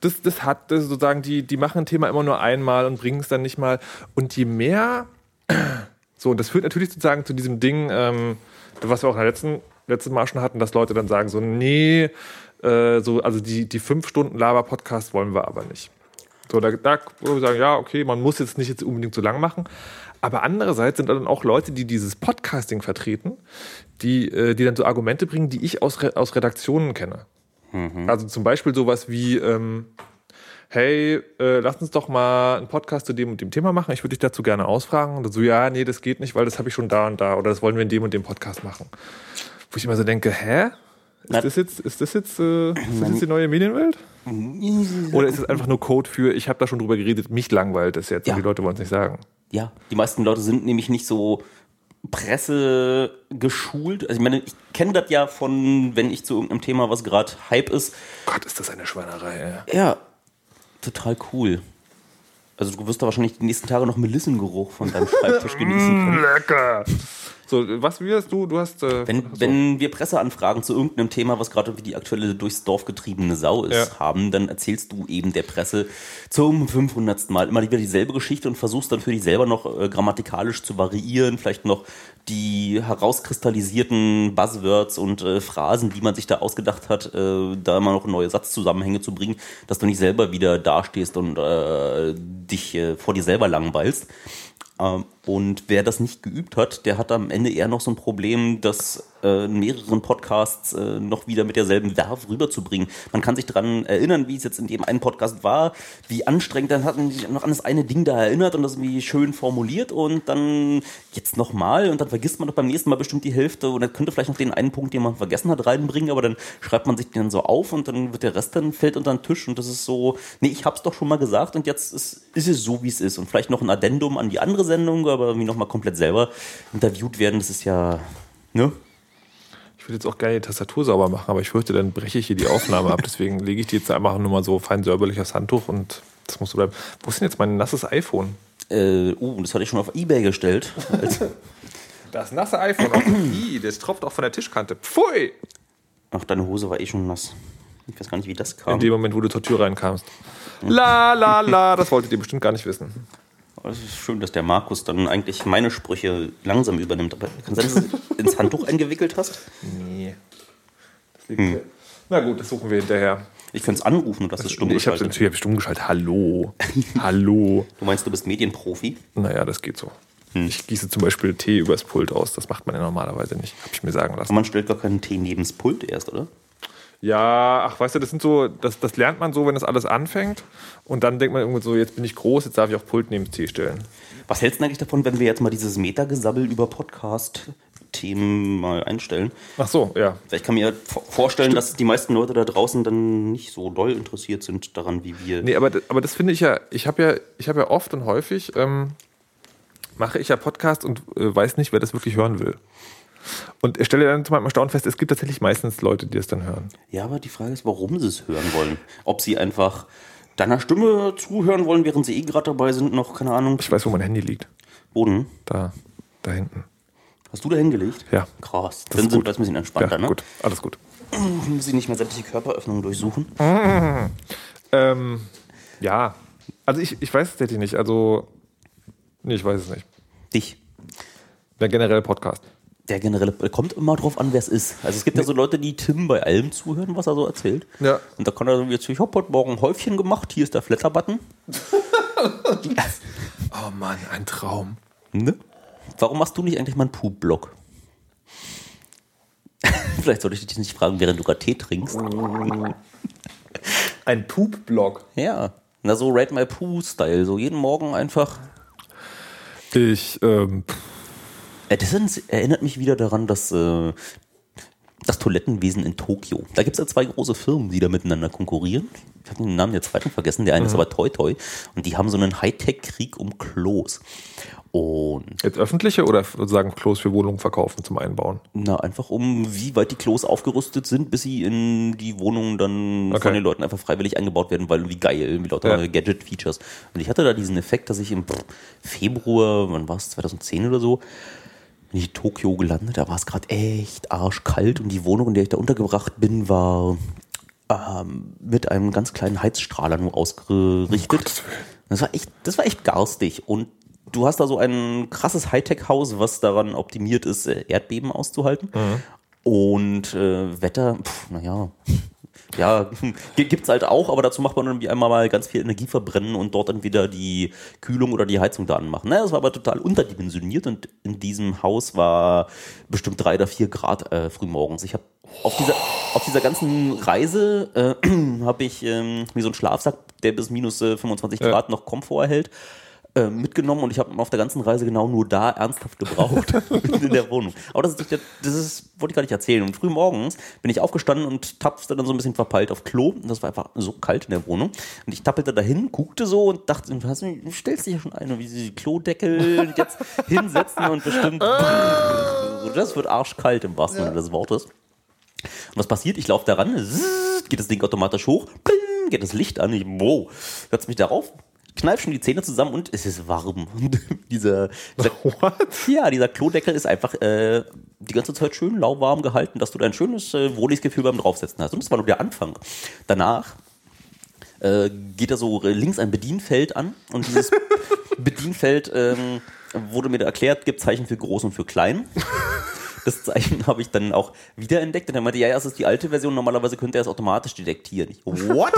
Das, das hat das sozusagen, die, die machen ein Thema immer nur einmal und bringen es dann nicht mal. Und je mehr, so, und das führt natürlich sozusagen zu diesem Ding, ähm, was wir auch in der letzten, letzten Mal schon hatten, dass Leute dann sagen, so, nee, äh, so, also die, die fünf Stunden Laber-Podcast wollen wir aber nicht. So, da, da wo wir sagen, ja, okay, man muss jetzt nicht jetzt unbedingt so lang machen. Aber andererseits sind dann auch Leute, die dieses Podcasting vertreten, die, äh, die dann so Argumente bringen, die ich aus, Re aus Redaktionen kenne. Also zum Beispiel sowas wie, ähm, hey, äh, lass uns doch mal einen Podcast zu dem und dem Thema machen. Ich würde dich dazu gerne ausfragen. Und so, ja, nee, das geht nicht, weil das habe ich schon da und da. Oder das wollen wir in dem und dem Podcast machen. Wo ich immer so denke, hä? Ist das jetzt, ist das jetzt, äh, ist das jetzt die neue Medienwelt? Oder ist es einfach nur Code für, ich habe da schon drüber geredet, mich langweilt es jetzt
Ja.
und die Leute wollen es nicht sagen?
Ja, die meisten Leute sind nämlich nicht so Presse geschult. Also ich meine, ich kenne das ja von, wenn ich zu irgendeinem Thema, was gerade Hype ist,
Gott, ist das eine Schweinerei, ey.
ja, total cool. Also du wirst da wahrscheinlich die nächsten Tage noch Melissengeruch von deinem Schreibtisch genießen können.
Lecker. So, was wie hast du? Du hast. Äh,
Wenn,
so.
wenn wir Presseanfragen zu irgendeinem Thema, was gerade wie die aktuelle durchs Dorf getriebene Sau ist,
Ja.
haben, dann erzählst du eben der Presse zum 500. Mal immer wieder dieselbe Geschichte und versuchst dann für dich selber noch äh, grammatikalisch zu variieren, vielleicht noch die herauskristallisierten Buzzwords und äh, Phrasen, die man sich da ausgedacht hat, äh, da immer noch neue Satzzusammenhänge zu bringen, dass du nicht selber wieder dastehst und äh, dich äh, vor dir selber langweilst. Ähm, Und wer das nicht geübt hat, der hat am Ende eher noch so ein Problem, das äh, in mehreren Podcasts äh, noch wieder mit derselben Werf rüberzubringen. Man kann sich daran erinnern, wie es jetzt in dem einen Podcast war, wie anstrengend, dann hat man sich noch an das eine Ding da erinnert und das irgendwie schön formuliert und dann jetzt nochmal und dann vergisst man doch beim nächsten Mal bestimmt die Hälfte und dann könnte vielleicht noch den einen Punkt, den man vergessen hat, reinbringen, aber dann schreibt man sich den so auf und dann wird der Rest dann fällt unter den Tisch und das ist so, nee, ich hab's doch schon mal gesagt und jetzt ist, ist es so, wie es ist und vielleicht noch ein Addendum an die andere Sendung, aber irgendwie nochmal komplett selber interviewt werden, das ist ja, ne?
Ich würde jetzt auch gerne die Tastatur sauber machen, aber ich fürchte, dann breche ich hier die Aufnahme ab. Deswegen lege ich die jetzt einfach nur mal so fein säuberlich aufs Handtuch und das muss so bleiben. Wo ist denn jetzt mein nasses iPhone?
Äh, uh, das hatte ich schon auf Ebay gestellt.
Das nasse iPhone. Auf Ih, das tropft auch von der Tischkante. Pfui!
Ach, deine Hose war eh schon nass. Ich weiß gar nicht, wie das
In
kam.
dem Moment, wo du zur Tür reinkamst. La, la, la. Das wolltet ihr bestimmt gar nicht wissen.
Aber Es ist schön, dass der Markus dann eigentlich meine Sprüche langsam übernimmt. Aber kann sein, dass du es ins Handtuch eingewickelt hast?
Nee. Das liegt Na gut, das suchen wir hinterher.
Ich könnte es anrufen und das ist stumm
ich habe
geschaltet.
natürlich ich stumm geschaltet. Hallo. Hallo.
Du meinst, du bist Medienprofi?
Naja, das geht so. Ich gieße zum Beispiel Tee übers Pult aus. Das macht man ja normalerweise nicht. Habe ich mir sagen lassen.
Aber man stellt gar keinen Tee neben das Pult erst, oder?
Ja, ach, weißt du, das sind so, das, das lernt man so, wenn das alles anfängt. Und dann denkt man irgendwo so, jetzt bin ich groß, jetzt darf ich auch Pult neben das Tee stellen.
Was hältst du eigentlich davon, wenn wir jetzt mal dieses Metagesabbel über Podcast-Themen mal einstellen?
Ach so, ja.
Ich kann mir vor- vorstellen, dass die meisten Leute da draußen dann nicht so doll interessiert sind daran, wie wir.
Nee, aber, aber das finde ich ja, ich habe ja, ich habe ja oft und häufig, ähm, mache ich ja Podcast und äh, weiß nicht, wer das wirklich hören will. Und ich stelle dann zu meinem Erstaunen fest, es gibt tatsächlich meistens Leute, die das dann hören.
Ja, aber die Frage ist, warum sie es hören wollen. Ob sie einfach deiner Stimme zuhören wollen, während sie eh gerade dabei sind, noch, keine Ahnung,
Ich weiß, wo mein Handy liegt.
Boden.
Da, da hinten.
Hast du da hingelegt?
Ja.
Krass.
Das
Dann
ist
sind
gut.
wir ein bisschen entspannter,
ja,
ne?
gut, alles gut.
Muss ich nicht mehr sämtliche Körperöffnungen durchsuchen?
Ähm, ja, also ich, ich weiß es tatsächlich nicht. Also, nee, ich weiß es nicht.
Dich.
Der generelle Podcast.
Der generelle, kommt immer drauf an, wer es ist. Also es gibt ja so Leute, die Tim bei allem zuhören, was er so erzählt.
Ja.
Und da kann er so jetzt, ich hab heute Morgen ein Häufchen gemacht, hier ist der Flatter-Button.
Oh Mann, ein Traum.
Ne? Warum machst du nicht eigentlich mal einen Poop-Blog? Vielleicht sollte ich dich nicht fragen, während du gerade Tee trinkst.
Ein Poop-Blog.
Ja. Na, so Rate My Poo-Style. So jeden Morgen einfach.
Ich, ähm,
Äh, Das sind, erinnert mich wieder daran, dass äh, das Toilettenwesen in Tokio. Da gibt es ja zwei große Firmen, die da miteinander konkurrieren. Ich habe den Namen der zweiten vergessen. Der eine ist aber Toy Toy. Und die haben so einen Hightech-Krieg um Klos. Und
jetzt öffentliche oder sozusagen Klos für Wohnungen verkaufen zum Einbauen?
Na, einfach um, wie weit die Klos aufgerüstet sind, bis sie in die Wohnungen dann
Okay.
von den Leuten einfach freiwillig eingebaut werden, weil wie geil, wie lauter
Ja.
Gadget-Features. Und ich hatte da diesen Effekt, dass ich im Februar, wann war es, 2010 oder so, bin ich in Tokio gelandet, da war es gerade echt arschkalt und die Wohnung, in der ich da untergebracht bin, war ähm, mit einem ganz kleinen Heizstrahler nur ausgerichtet. Das war echt, das war echt garstig. Und du hast da so ein krasses Hightech-Haus, was daran optimiert ist, äh, Erdbeben auszuhalten. Und äh, Wetter, naja. Ja, g- gibt's halt auch, aber dazu macht man irgendwie einmal mal ganz viel Energie verbrennen und dort dann wieder die Kühlung oder die Heizung da anmachen. Naja, das war aber total unterdimensioniert und in diesem Haus war bestimmt drei oder vier Grad äh, frühmorgens. Ich habe auf dieser, auf dieser ganzen Reise äh, habe ich ähm, wie so einen Schlafsack, der bis minus äh, 25
Ja.
Grad noch Komfort erhält, äh, mitgenommen und ich habe auf der ganzen Reise genau nur da ernsthaft gebraucht in der Wohnung. Aber das ist, das ist, wollte ich gar nicht erzählen. Und früh morgens bin ich aufgestanden und tapste dann so ein bisschen verpeilt auf Klo. Und das war einfach so kalt in der Wohnung. Und ich tappelte dahin, guckte so und dachte, du, stellst dich ja schon ein, wie sie die Klodeckel jetzt hinsetzen und bestimmt. das wird arschkalt im wahrsten Sinne des Wortes. Und was passiert? Ich laufe da ran, zzzz, geht das Ding automatisch hoch, geht das Licht an, ich, wow, setz mich darauf, kneif schon die Zähne zusammen und es ist warm. Und dieser, dieser, ja, dieser Klodeckel ist einfach äh, die ganze Zeit schön lauwarm gehalten, dass du dein schönes, äh, wohliges Gefühl beim Draufsetzen hast. Und das war nur der Anfang. Danach äh, geht da so links ein Bedienfeld an und dieses Bedienfeld ähm, wurde mir da erklärt, gibt Zeichen für groß und für klein. Das Zeichen habe ich dann auch wiederentdeckt und er meinte, ja, ja, das ist die alte Version, normalerweise könnte er es automatisch detektieren. Ich, what?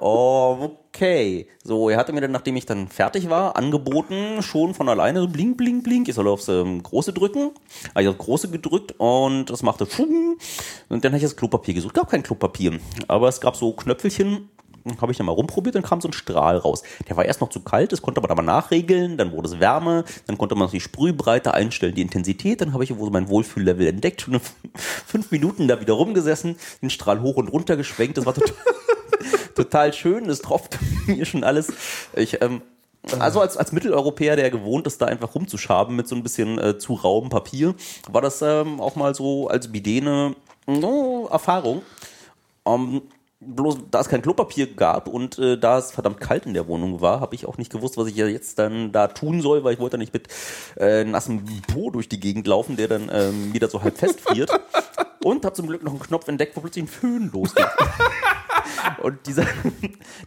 oh, okay. So, er hatte mir dann, nachdem ich dann fertig war, angeboten, schon von alleine, so blink, blink, blink, ich soll aufs ähm, Große drücken. Habe ich auf Große gedrückt und das machte schwung. Und dann habe ich das Klopapier gesucht. gab kein Klopapier, aber es gab so Knöpfelchen, habe ich dann mal rumprobiert, dann kam so ein Strahl raus. Der war erst noch zu kalt, das konnte man aber nachregeln, dann wurde es Wärme, dann konnte man noch die Sprühbreite einstellen, die Intensität, dann habe ich mein Wohlfühllevel entdeckt, schon fünf Minuten da wieder rumgesessen, den Strahl hoch und runter geschwenkt, das war total, total schön, es tropfte mir schon alles. Ich, ähm, also als, als Mitteleuropäer, der gewohnt ist, da einfach rumzuschaben mit so ein bisschen äh, zu rauem Papier, war das ähm, auch mal so als Bidene no, Erfahrung. Ähm, bloß da es kein Klopapier gab und äh, da es verdammt kalt in der Wohnung war, habe ich auch nicht gewusst, was ich ja jetzt dann da tun soll, weil ich wollte nicht mit äh, nassem Po durch die Gegend laufen, der dann ähm, wieder so halb festfriert. und habe zum Glück noch einen Knopf entdeckt, wo plötzlich ein Föhn losgeht. Und dieser,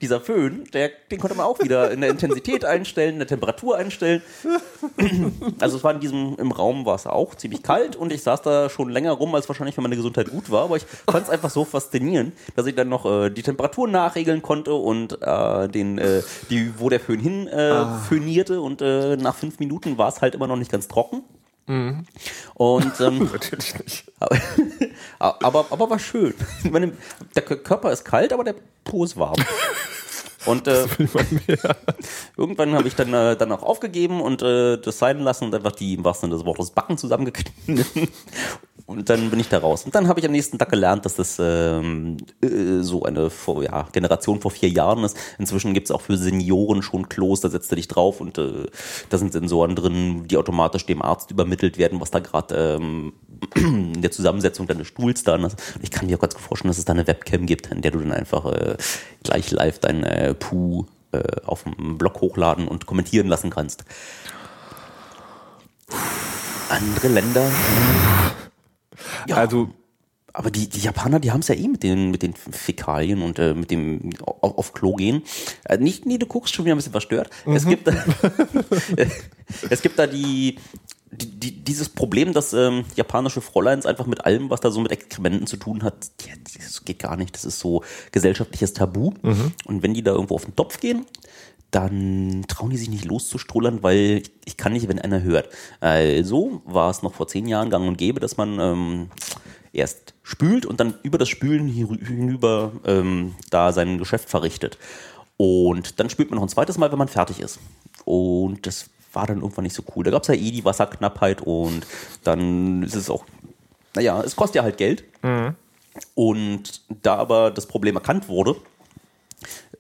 dieser Föhn, der, den konnte man auch wieder in der Intensität einstellen, in der Temperatur einstellen. Also es war in diesem, im Raum war es auch ziemlich kalt und ich saß da schon länger rum, als wahrscheinlich für meine Gesundheit gut war, aber ich fand es einfach so faszinierend, dass ich dann noch äh, die Temperatur nachregeln konnte und äh, den, äh, die, wo der Föhn hin äh, föhnierte und äh, nach fünf Minuten war es halt immer noch nicht ganz trocken. Und ähm,
Natürlich nicht.
aber, aber, aber war schön. Meine, der Körper ist kalt, aber der Po ist warm. Und äh, irgendwann habe ich dann, äh, dann auch aufgegeben und äh, das sein lassen und einfach die im wahrsten Sinne des Wortes Backen zusammengeknitten. Und dann bin ich da raus. Und dann habe ich am nächsten Tag gelernt, dass das ähm, äh, so eine vor, ja, Generation vor vier Jahren ist. Inzwischen gibt es auch für Senioren schon Klos, da setzt du dich drauf und äh, da sind Sensoren drin, die automatisch dem Arzt übermittelt werden, was da gerade ähm, in der Zusammensetzung deines Stuhls da ist. Ich kann mir auch ganz gut vorstellen, dass es da eine Webcam gibt, in der du dann einfach äh, gleich live dein äh, Puh äh, auf dem Blog hochladen und kommentieren lassen kannst. Andere Länder. Ja,
Also,
aber die, die Japaner, die haben es ja eh mit den, mit den Fäkalien und äh, mit dem auf, auf Klo gehen. Äh, nicht, nee, du guckst schon wieder ein bisschen verstört. Es gibt da, es gibt da die, die, die, dieses Problem, dass ähm, japanische Fräuleins einfach mit allem, was da so mit Exkrementen zu tun hat, ja, das geht gar nicht. Das ist so gesellschaftliches Tabu. Und wenn die da irgendwo auf den Topf gehen, dann trauen die sich nicht loszustrullern, weil ich, ich kann nicht, wenn einer hört. Also war es noch vor zehn Jahren gang und gäbe, dass man ähm, erst spült und dann über das Spülen hinüber ähm, da sein Geschäft verrichtet. Und dann spült man noch ein zweites Mal, wenn man fertig ist. Und das war dann irgendwann nicht so cool. Da gab es ja eh die Wasserknappheit und dann ist es auch, naja, es kostet ja halt Geld. Und da aber das Problem erkannt wurde,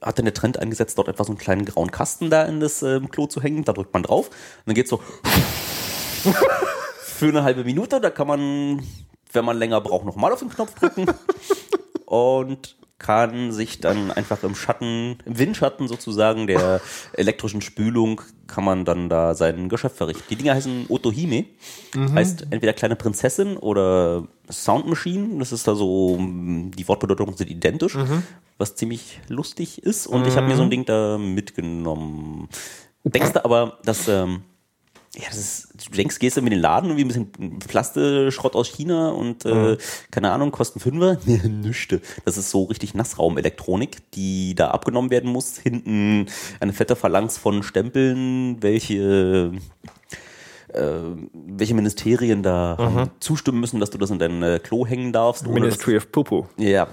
hat dann der Trend eingesetzt, dort etwa so einen kleinen grauen Kasten da in das ähm, Klo zu hängen. Da drückt man drauf und dann geht's so für eine halbe Minute. Da kann man, wenn man länger braucht, nochmal auf den Knopf drücken und kann sich dann einfach im Schatten, im Windschatten sozusagen der elektrischen Spülung, kann man dann da sein Geschäft verrichten. Die Dinger heißen Otohime, heißt entweder kleine Prinzessin oder Sound Machine. Das ist da so, die Wortbedeutungen sind identisch, was ziemlich lustig ist. Und ich habe mir so ein Ding da mitgenommen. Denkst du aber, dass ähm, ja, das ist, du denkst, gehst du mit den Laden irgendwie ein bisschen Plasteschrott aus China und äh, keine Ahnung, kosten Fünfer? Nüchte. Das ist so richtig Nassraumelektronik, die da abgenommen werden muss. Hinten eine fette Phalanx von Stempeln, welche äh, welche Ministerien da zustimmen müssen, dass du das in dein äh, Klo hängen darfst.
Ministry of Popo.
ja.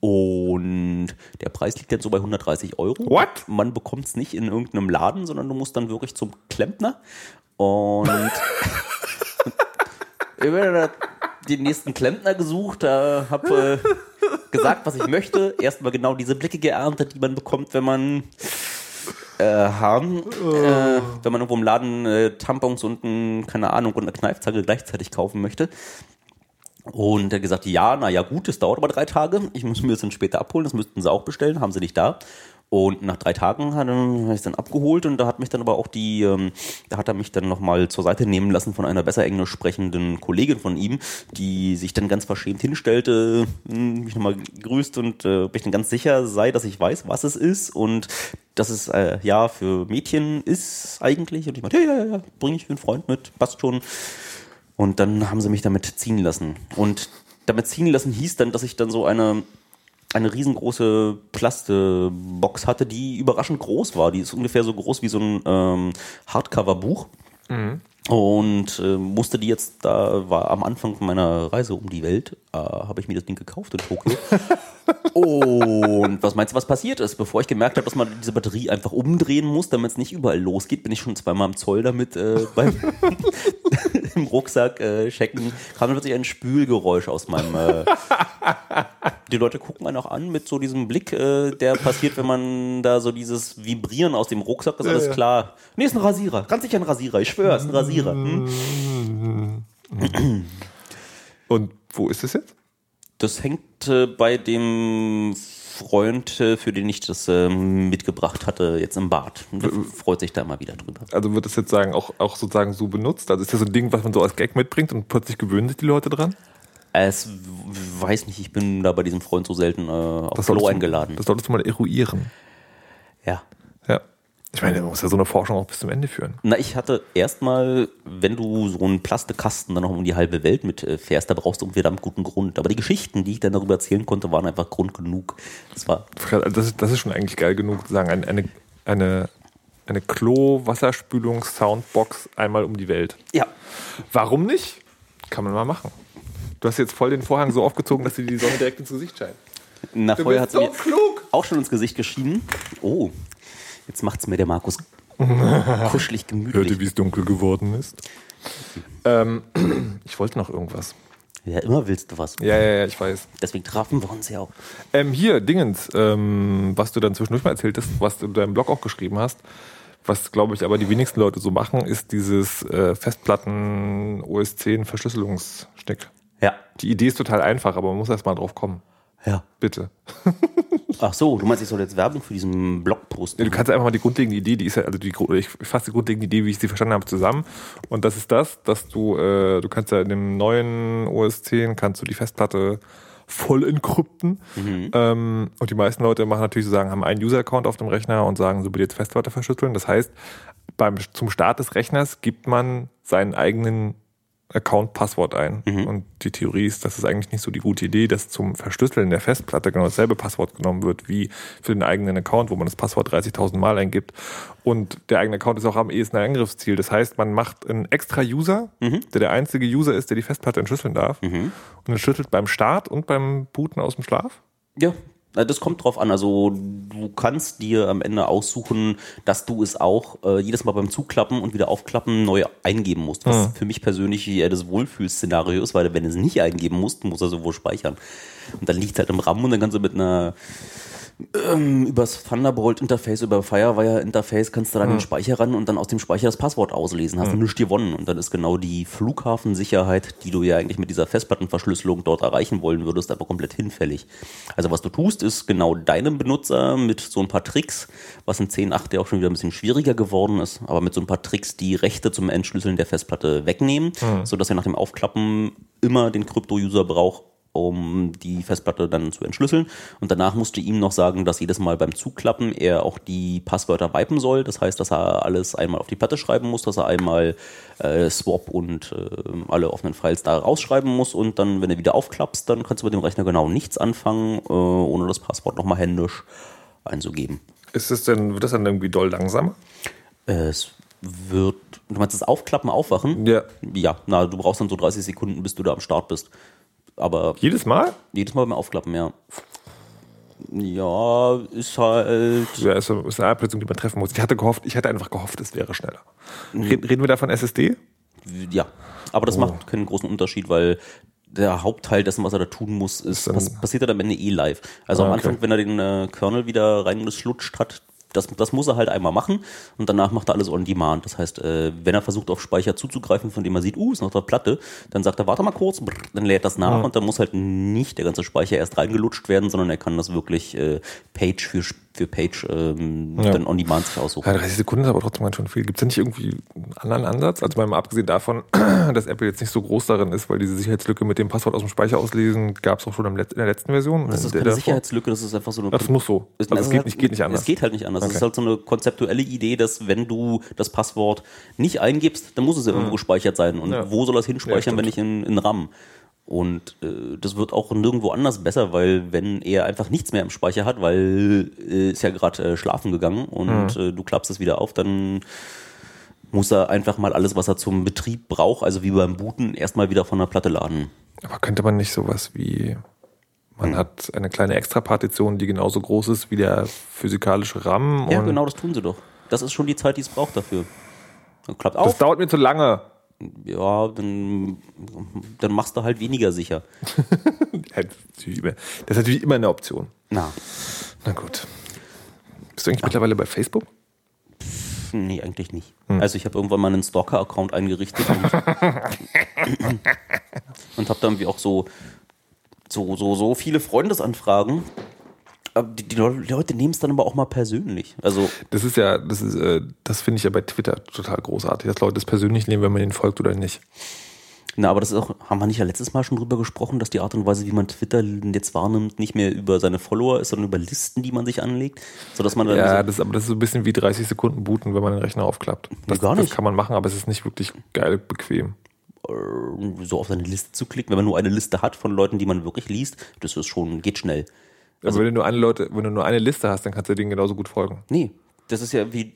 Und der Preis liegt jetzt so bei 130 Euro.
What?
Man bekommt es nicht in irgendeinem Laden, sondern du musst dann wirklich zum Klempner. Und ich habe den nächsten Klempner gesucht, da habe äh, gesagt, was ich möchte. Erstmal genau diese Blicke geerntet, die man bekommt, wenn man äh, haben, äh, wenn man irgendwo im Laden äh, Tampons und ein, keine Ahnung und eine Kneifzange gleichzeitig kaufen möchte. Und er hat gesagt, ja, na ja, gut, das dauert aber drei Tage. Ich muss mir das dann später abholen. Das müssten sie auch bestellen, haben sie nicht da. Und nach drei Tagen hat er ich dann abgeholt und da hat mich dann aber auch die, ähm, da hat er mich dann nochmal zur Seite nehmen lassen von einer besser Englisch sprechenden Kollegin von ihm, die sich dann ganz verschämt hinstellte, mh, mich nochmal gegrüßt und äh, ob ich dann ganz sicher sei, dass ich weiß, was es ist und dass es äh, ja für Mädchen ist eigentlich. Und ich meinte, ja, ja, ja, bringe ich einen Freund mit, passt schon. Und dann haben sie mich damit ziehen lassen. Und damit ziehen lassen hieß dann, dass ich dann so eine, eine riesengroße Plastebox hatte, die überraschend groß war. Die ist ungefähr so groß wie so ein ähm, Hardcover-Buch. Und äh, musste die jetzt, da war am Anfang meiner Reise um die Welt, äh, habe ich mir das Ding gekauft in Tokio. Und was meinst du, was passiert ist? Bevor ich gemerkt habe, dass man diese Batterie einfach umdrehen muss, damit es nicht überall losgeht, bin ich schon zweimal am Zoll damit äh, beim im Rucksack äh, checken, kam dann plötzlich ein Spülgeräusch aus meinem. Äh, die Leute gucken einen auch an mit so diesem Blick, äh, der passiert, wenn man da so dieses Vibrieren aus dem Rucksack, ist alles klar. Nee, ist ein Rasierer. Ganz sicher ein Rasierer. Ich schwöre, ist ein Rasierer. Hm?
Und wo ist es jetzt?
Das hängt äh, bei dem Freund, äh, für den ich das ähm, mitgebracht hatte, jetzt im Bad. Der freut sich da mal wieder drüber.
Also wird das jetzt sagen, auch, auch sozusagen so benutzt? Also ist das so ein Ding, was man so als Gag mitbringt und plötzlich gewöhnen sich die Leute dran?
Es weiß nicht, ich bin da bei diesem Freund so selten äh, auf
Das
Klo
solltest du-
eingeladen.
Das solltest du mal eruieren.
Ja.
Ich meine, man muss ja so eine Forschung auch bis zum Ende führen.
Na, ich hatte erstmal, wenn du so einen Plastikkasten dann noch um die halbe Welt mit äh, da brauchst du einen verdammt guten Grund. Aber die Geschichten, die ich dann darüber erzählen konnte, waren einfach Grund genug. Das war,
Das ist, das ist schon eigentlich geil genug, zu sagen, eine, eine, eine eine Klo-Wasserspülungs-Soundbox einmal um die Welt.
Ja.
Warum nicht? Kann man mal machen. Du hast jetzt voll den Vorhang so aufgezogen, dass dir die Sonne direkt ins Gesicht scheint.
Na,
Du
vorher hat
so
mir
klug.
auch schon ins Gesicht geschienen. Oh, jetzt macht's mir der Markus kuschelig gemütlich.
Hörte, wie es dunkel geworden ist. Ähm, ich wollte noch irgendwas.
Ja, immer willst du was.
Ja, ja, ja, ich weiß.
Deswegen trafen wir uns ja auch.
Ähm, hier, Dingens, ähm, was du dann zwischendurch mal erzählt hast, was du in deinem Blog auch geschrieben hast, was glaube ich aber die wenigsten Leute so machen, ist dieses äh, Festplatten OS 10 Verschlüsselungsstick.
Ja.
Die Idee ist total einfach, aber man muss erst mal drauf kommen.
Ja.
Bitte.
Ach so, du meinst, ich soll jetzt Werbung für diesen Blog posten?
Ja, du kannst einfach mal die grundlegende Idee, die ist ja, also die, ich fasse die grundlegende Idee, wie ich sie verstanden habe, zusammen. Und das ist das, dass du, äh, du kannst ja in dem neuen OS 10 kannst du die Festplatte voll enkrypten. Ähm, und die meisten Leute machen natürlich so sagen, haben einen User-Account auf dem Rechner und sagen, so bitte jetzt Festplatte verschlüsseln. Das heißt, beim, zum Start des Rechners gibt man seinen eigenen Account-Passwort ein. Und die Theorie ist, das ist eigentlich nicht so die gute Idee, dass zum Verschlüsseln der Festplatte genau dasselbe Passwort genommen wird wie für den eigenen Account, wo man das Passwort 30.000 Mal eingibt. Und der eigene Account ist auch am ehesten ein Angriffsziel. Das heißt, man macht einen extra User, der der einzige User ist, der die Festplatte entschlüsseln darf. Und entschlüsselt beim Start und beim Booten aus dem Schlaf.
Ja, das kommt drauf an. Also du kannst dir am Ende aussuchen, dass du es auch äh, jedes Mal beim Zuklappen und wieder aufklappen neu eingeben musst. Was für mich persönlich eher das Wohlfühlszenario ist, weil wenn du es nicht eingeben musst, muss er sowohl speichern. Und dann liegt halt im RAM und dann kannst du mit einer ähm, übers Thunderbolt-Interface, über Firewire-Interface kannst du dann den Speicher ran und dann aus dem Speicher das Passwort auslesen. Hast du nichts gewonnen. Und dann ist genau die Flughafensicherheit, die du ja eigentlich mit dieser Festplattenverschlüsselung dort erreichen wollen würdest, aber komplett hinfällig. Also was du tust, ist genau deinem Benutzer mit so ein paar Tricks, was in 10.8 ja auch schon wieder ein bisschen schwieriger geworden ist, aber mit so ein paar Tricks die Rechte zum Entschlüsseln der Festplatte wegnehmen, sodass er nach dem Aufklappen immer den Krypto-User braucht, um die Festplatte dann zu entschlüsseln. Und danach musste ihm noch sagen, dass jedes Mal beim Zuklappen er auch die Passwörter wipen soll. Das heißt, dass er alles einmal auf die Platte schreiben muss, dass er einmal äh, Swap und äh, alle offenen Files da rausschreiben muss. Und dann, wenn du wieder aufklappst, dann kannst du mit dem Rechner genau nichts anfangen, äh, ohne das Passwort nochmal händisch einzugeben.
Ist es denn, wird das dann irgendwie doll langsamer?
Es wird, du meinst das Aufklappen, Aufwachen?
Ja.
Ja, na, du brauchst dann so 30 Sekunden, bis du da am Start bist. Aber
Jedes Mal?
Jedes Mal beim Aufklappen, ja. Ja, ist halt.
Ja, ist, ist eine Ablösung, die man treffen muss. Ich hatte gehofft, ich hatte einfach gehofft, es wäre schneller. Reden, reden wir da von SSD?
Ja. Aber
Oh.
das macht keinen großen Unterschied, weil der Hauptteil dessen, was er da tun muss, ist, pass, passiert dann am Ende eh live. Also
Ah,
am
okay.
Anfang, wenn er den äh, Kernel wieder reingeschlutscht hat, das, das muss er halt einmal machen und danach macht er alles on demand. Das heißt, äh, wenn er versucht, auf Speicher zuzugreifen, von dem er sieht, uh, ist noch eine Platte, dann sagt er, warte mal kurz, brr, dann lädt das nach und dann muss halt nicht der ganze Speicher erst reingelutscht werden, sondern er kann das wirklich äh, Page für, für Page ähm,
Ja.
dann on demand sich aussuchen.
Ja, 30 Sekunden ist aber trotzdem ganz schön viel. Gibt es da nicht irgendwie einen anderen Ansatz? Also mal abgesehen davon, dass Apple jetzt nicht so groß darin ist, weil diese Sicherheitslücke mit dem Passwort aus dem Speicher auslesen gab es auch schon in der letzten Version.
Das ist keine
davor?
Sicherheitslücke, das ist einfach so eine.
Das muss so.
Ist-
Also es geht
halt-
nicht, geht nicht anders.
Es geht halt nicht anders. Es
Okay.
ist halt so eine konzeptuelle Idee, dass wenn du das Passwort nicht eingibst, dann muss es ja irgendwo gespeichert sein. Und
Mhm. Ja.
wo soll das
Ja,
hinspeichern,
stimmt.
wenn nicht in, in RAM? Und äh, das wird auch nirgendwo anders besser, weil wenn er einfach nichts mehr im Speicher hat, weil äh, ist ja gerade äh, schlafen gegangen und
Mhm.
äh, du klappst es wieder auf, dann muss er einfach mal alles, was er zum Betrieb braucht, also wie beim Booten, erstmal wieder von der Platte laden.
Aber könnte man nicht sowas wie, man
Hm.
hat eine kleine Extrapartition, die genauso groß ist wie der physikalische RAM.
Ja, genau, das tun sie doch. Das ist schon die Zeit, die es braucht dafür. Klappt
Das
auf.
dauert mir zu lange.
Ja, dann, dann machst du halt weniger sicher.
Das ist natürlich immer eine Option.
Na,
Na gut. Bist du eigentlich mittlerweile bei Facebook?
nee, eigentlich nicht.
Hm.
Also ich habe irgendwann mal einen Stalker-Account eingerichtet und, und habe dann irgendwie auch so, so, so, so viele Freundesanfragen. Die, die Leute nehmen es dann aber auch mal persönlich. Also
Das ist ja, das ist, äh, das finde ich ja bei Twitter total großartig, dass Leute das persönlich nehmen, wenn man ihnen folgt oder nicht.
Na, aber das ist auch, haben wir nicht ja letztes Mal schon drüber gesprochen, dass die Art und Weise, wie man Twitter jetzt wahrnimmt, nicht mehr über seine Follower ist, sondern über Listen, die man sich anlegt, sodass man dann
Ja,
so,
das, aber das ist so ein bisschen wie 30 Sekunden booten, wenn man den Rechner aufklappt. Das,
gar nicht.
das kann man machen, aber es ist nicht wirklich geil bequem.
so auf seine Liste zu klicken, wenn man nur eine Liste hat von Leuten, die man wirklich liest, das ist schon, geht schnell.
Also wenn du nur eine Leute, wenn du nur eine Liste hast, dann kannst du denen genauso gut folgen.
Nee, Das ist ja wie.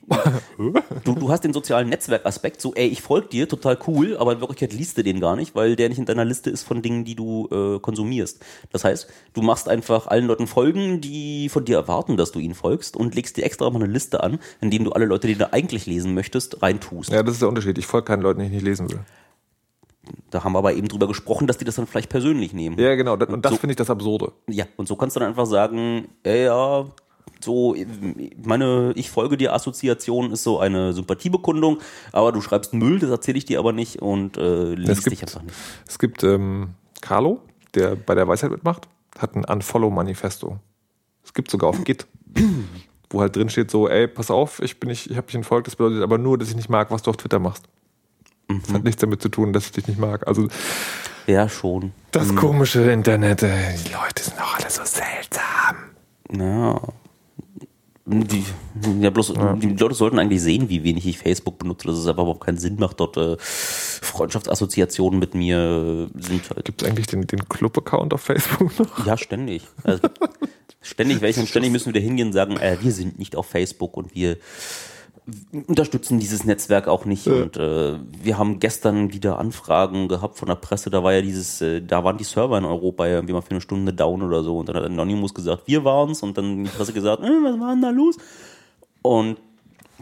du, du hast den sozialen Netzwerkaspekt, so, ey, ich folge dir, total cool, aber in Wirklichkeit liest du den gar nicht, weil der nicht in deiner Liste ist von Dingen, die du äh, konsumierst. Das heißt, du machst einfach allen Leuten Folgen, die von dir erwarten, dass du ihnen folgst und legst dir extra mal eine Liste an, in dem du alle Leute, die du eigentlich lesen möchtest, reintust.
Ja, das ist der Unterschied. Ich folge keinen Leuten, die ich nicht lesen will.
Da haben wir aber eben drüber gesprochen, dass die das dann vielleicht persönlich nehmen.
Ja, genau. Und das
so-
finde ich das Absurde.
Ja, und so kannst du dann einfach sagen, ey, ja, so, meine Ich folge dir Assoziation ist so eine Sympathiebekundung, aber du schreibst Müll, das erzähle ich dir aber nicht und äh, liest
gibt-
dich einfach nicht.
Es gibt ähm, Carlo, der bei der Weisheit mitmacht, hat ein Unfollow-Manifesto. Es gibt sogar auf Git, wo halt drin steht so, ey, pass auf, ich bin nicht, ich habe dich entfolgt, das bedeutet aber nur, dass ich nicht mag, was du auf Twitter machst. Das hat nichts damit zu tun, dass ich dich nicht mag. Also
Ja, schon.
das komische Internet, ey, die Leute sind auch alle so seltsam.
Ja. Die, ja, bloß, die Leute sollten eigentlich sehen, wie wenig ich Facebook benutze, dass es einfach überhaupt keinen Sinn macht, dort äh, Freundschaftsassoziationen mit mir äh, sind halt.
Gibt es eigentlich den, den Club-Account auf Facebook noch?
Ja, ständig. Also, ständig welche und ständig müssen wir da hingehen und sagen, äh, wir sind nicht auf Facebook und wir unterstützen dieses Netzwerk auch nicht. Und äh, wir haben gestern wieder Anfragen gehabt von der Presse, da war ja dieses, äh, da waren die Server in Europa ja irgendwie mal für eine Stunde down oder so. Und dann hat Anonymous gesagt, wir waren's und dann die Presse gesagt, äh, was war denn da los? Und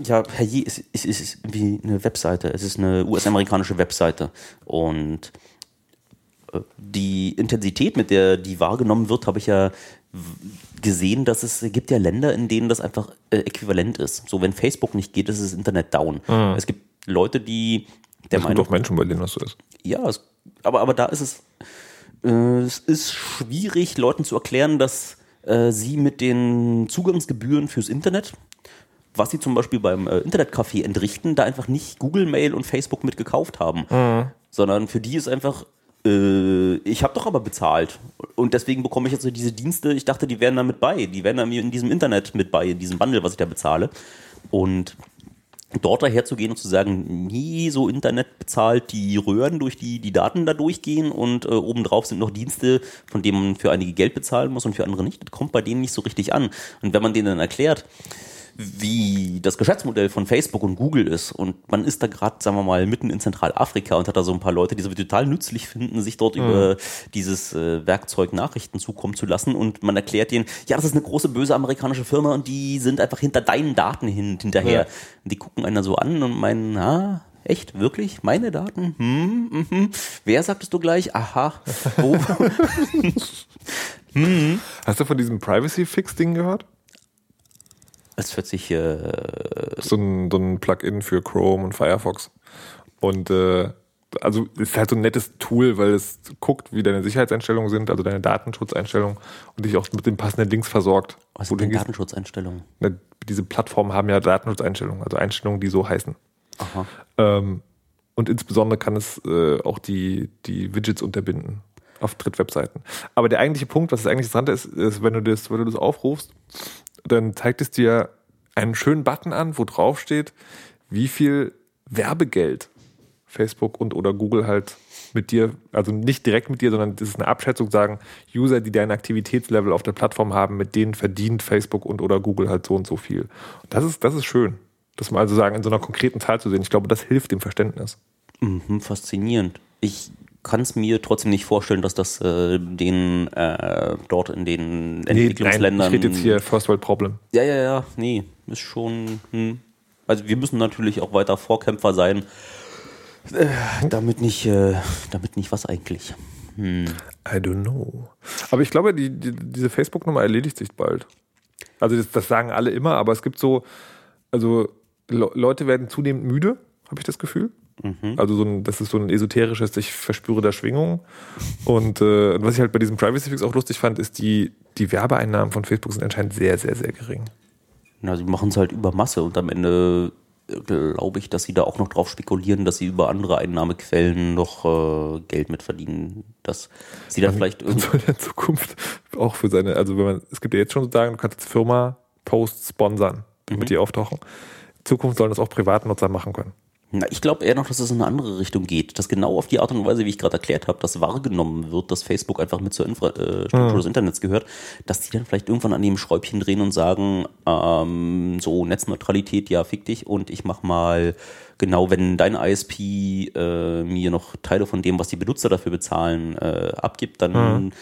ja, herrje, es, es, es ist wie eine Webseite. Es ist eine US-amerikanische Webseite. Und äh, die Intensität, mit der die wahrgenommen wird, habe ich ja gesehen, dass es gibt ja Länder, in denen das einfach äh, äquivalent ist. So, wenn Facebook nicht geht, ist das Internet down. Es gibt Leute, die der
Es gibt
Meinung
auch Menschen, bei denen das so ist.
ja, es, aber, aber da ist es, äh, es ist schwierig, Leuten zu erklären, dass äh, sie mit den Zugangsgebühren fürs Internet, was sie zum Beispiel beim äh, Internetcafé entrichten, da einfach nicht Google Mail und Facebook mit gekauft haben, sondern für die ist einfach, ich habe doch aber bezahlt und deswegen bekomme ich jetzt so diese Dienste, ich dachte, die wären da mit bei, die wären da mir in diesem Internet mit bei, in diesem Bundle, was ich da bezahle und dort daher zu gehen und zu sagen, nie so Internet bezahlt, die Röhren durch die, die Daten da durchgehen und äh, obendrauf sind noch Dienste, von denen man für einige Geld bezahlen muss und für andere nicht. Das kommt bei denen nicht so richtig an. Und wenn man denen dann erklärt, wie das Geschäftsmodell von Facebook und Google ist und man ist da gerade, sagen wir mal, mitten in Zentralafrika und hat da so ein paar Leute, die so total nützlich finden, sich dort über dieses äh, Werkzeug Nachrichten zukommen zu lassen und man erklärt denen, ja, das ist eine große böse amerikanische Firma und die sind einfach hinter deinen Daten hin, hinterher.
Ja.
Und die gucken einen da so an und meinen, na, echt, wirklich? Meine Daten? Hm, mhm. Wer sagtest du gleich? Aha. Wo?
Hast du von diesem Privacy-Fix-Ding gehört?
Es hört sich, äh,
so ein, so ein Plugin für Chrome und Firefox. Und äh, also es ist halt so ein nettes Tool, weil es guckt, wie deine Sicherheitseinstellungen sind, also deine Datenschutzeinstellungen und dich auch mit den passenden Links versorgt.
was sind denn. Datenschutzeinstellungen?
Ne, Diese Plattformen haben ja Datenschutzeinstellungen, also Einstellungen, die so heißen.
Aha.
Ähm, und insbesondere kann es äh, auch die, die Widgets unterbinden auf Drittwebseiten. Aber der eigentliche Punkt, was das eigentlich Interessante ist, ist, wenn du das, wenn du das aufrufst, dann zeigt es dir einen schönen Button an, wo drauf steht, wie viel Werbegeld Facebook und oder Google halt mit dir, also nicht direkt mit dir, sondern das ist eine Abschätzung, sagen, User, die dein Aktivitätslevel auf der Plattform haben, mit denen verdient Facebook und oder Google halt so und so viel. Und das ist, das ist schön. Das mal also sagen, in so einer konkreten Zahl zu sehen. Ich glaube, das hilft dem Verständnis.
Mhm, faszinierend. Ich kann es mir trotzdem nicht vorstellen, dass das äh, den äh, dort in den Entwicklungsländern.
ich rede jetzt hier First World Problem.
Ja, ja, ja, nee, ist schon. Hm. Also wir müssen natürlich auch weiter Vorkämpfer sein. Äh, damit nicht, äh, damit nicht was eigentlich. Hm.
I don't know. Aber ich glaube, die, die, diese Facebook-Nummer erledigt sich bald. Also das, das sagen alle immer, aber es gibt so, also Le Leute werden zunehmend müde, habe ich das Gefühl. Also so ein, das ist so ein esoterisches, ich verspüre da Schwingungen. Und äh, was ich halt bei diesem Privacy Fix auch lustig fand, ist die, die Werbeeinnahmen von Facebook sind anscheinend sehr, sehr, sehr gering.
Na, sie machen es halt über Masse und am Ende äh, glaube ich, dass sie da auch noch drauf spekulieren, dass sie über andere Einnahmequellen noch äh, Geld mitverdienen. Dass sie dann vielleicht
Man soll in Zukunft auch für seine, also wenn man, es gibt ja jetzt schon sozusagen, du kannst als Firma Posts sponsern, damit die auftauchen. In Zukunft sollen das auch Privatnutzer machen können.
Na, ich glaube eher noch, dass es in eine andere Richtung geht. Dass genau auf die Art und Weise, wie ich gerade erklärt habe, dass wahrgenommen wird, dass Facebook einfach mit zur Infrastruktur des Internets gehört, dass die dann vielleicht irgendwann an dem Schräubchen drehen und sagen, ähm, so Netzneutralität, ja, fick dich und ich mach mal genau, wenn dein ISP äh, mir noch Teile von dem, was die Benutzer dafür bezahlen, äh, abgibt, dann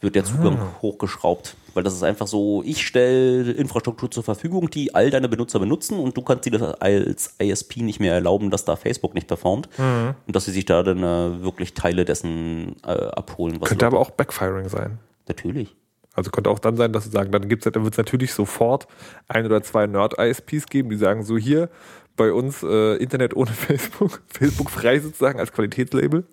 wird der Zugang hochgeschraubt. Weil das ist einfach so, ich stelle Infrastruktur zur Verfügung, die all deine Benutzer benutzen und du kannst dir das als ISP nicht mehr erlauben, dass da Facebook nicht performt und dass sie sich da dann äh, wirklich Teile dessen äh, abholen. Was
Könnte aber auch Backfiring sein.
Natürlich.
Also könnte auch dann sein, dass sie sagen, dann gibt's, dann wird es natürlich sofort ein oder zwei Nerd-ISPs geben, die sagen, so hier bei uns äh, Internet ohne Facebook, Facebook frei sozusagen als Qualitätslabel.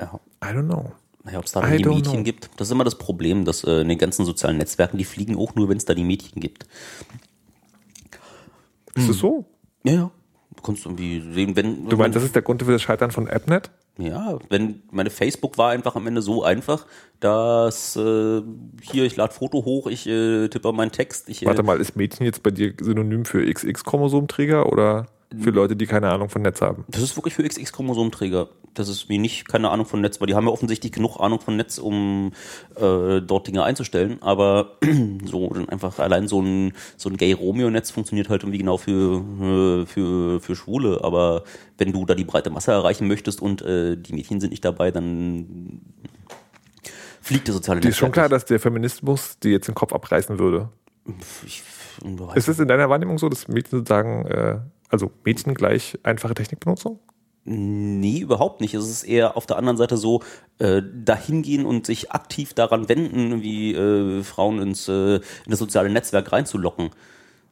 Ja.
I don't know.
Naja, ob es da
I
die Mädchen
know.
gibt, das ist immer das Problem, dass äh, in den ganzen sozialen Netzwerken, die fliegen auch nur, wenn es da die Mädchen gibt.
Ist es so?
Ja, ja. Du kannst irgendwie sehen, wenn.
Du meinst, das ist der Grund für das Scheitern von AppNet?
Ja, wenn meine Facebook war einfach am Ende so einfach, dass äh, hier ich lade Foto hoch, ich äh, tippe meinen Text, ich äh,
Warte mal, ist Mädchen jetzt bei dir synonym für XX-Chromosomträger oder für Leute, die keine Ahnung von Netz haben?
das ist wirklich für XX-Chromosomträger. Das ist mir nicht keine Ahnung von Netz, weil die haben ja offensichtlich genug Ahnung von Netz, um äh, dort Dinge einzustellen. Aber so dann einfach allein so ein so ein Gay-Romeo-Netz funktioniert halt irgendwie genau für äh, für für Schwule. Aber wenn du da die breite Masse erreichen möchtest und äh, die Mädchen sind nicht dabei, dann fliegt der soziale
Dir ist schon
Netzwerk
klar, dass der Feminismus dir jetzt den Kopf abreißen würde.
ich,
Ist es in deiner Wahrnehmung so, dass Mädchen sozusagen, äh, also Mädchen gleich einfache Technikbenutzung?
Nee, überhaupt nicht. Es ist eher auf der anderen Seite so, äh, dahin gehen und sich aktiv daran wenden, wie äh, Frauen ins äh, in das soziale Netzwerk reinzulocken.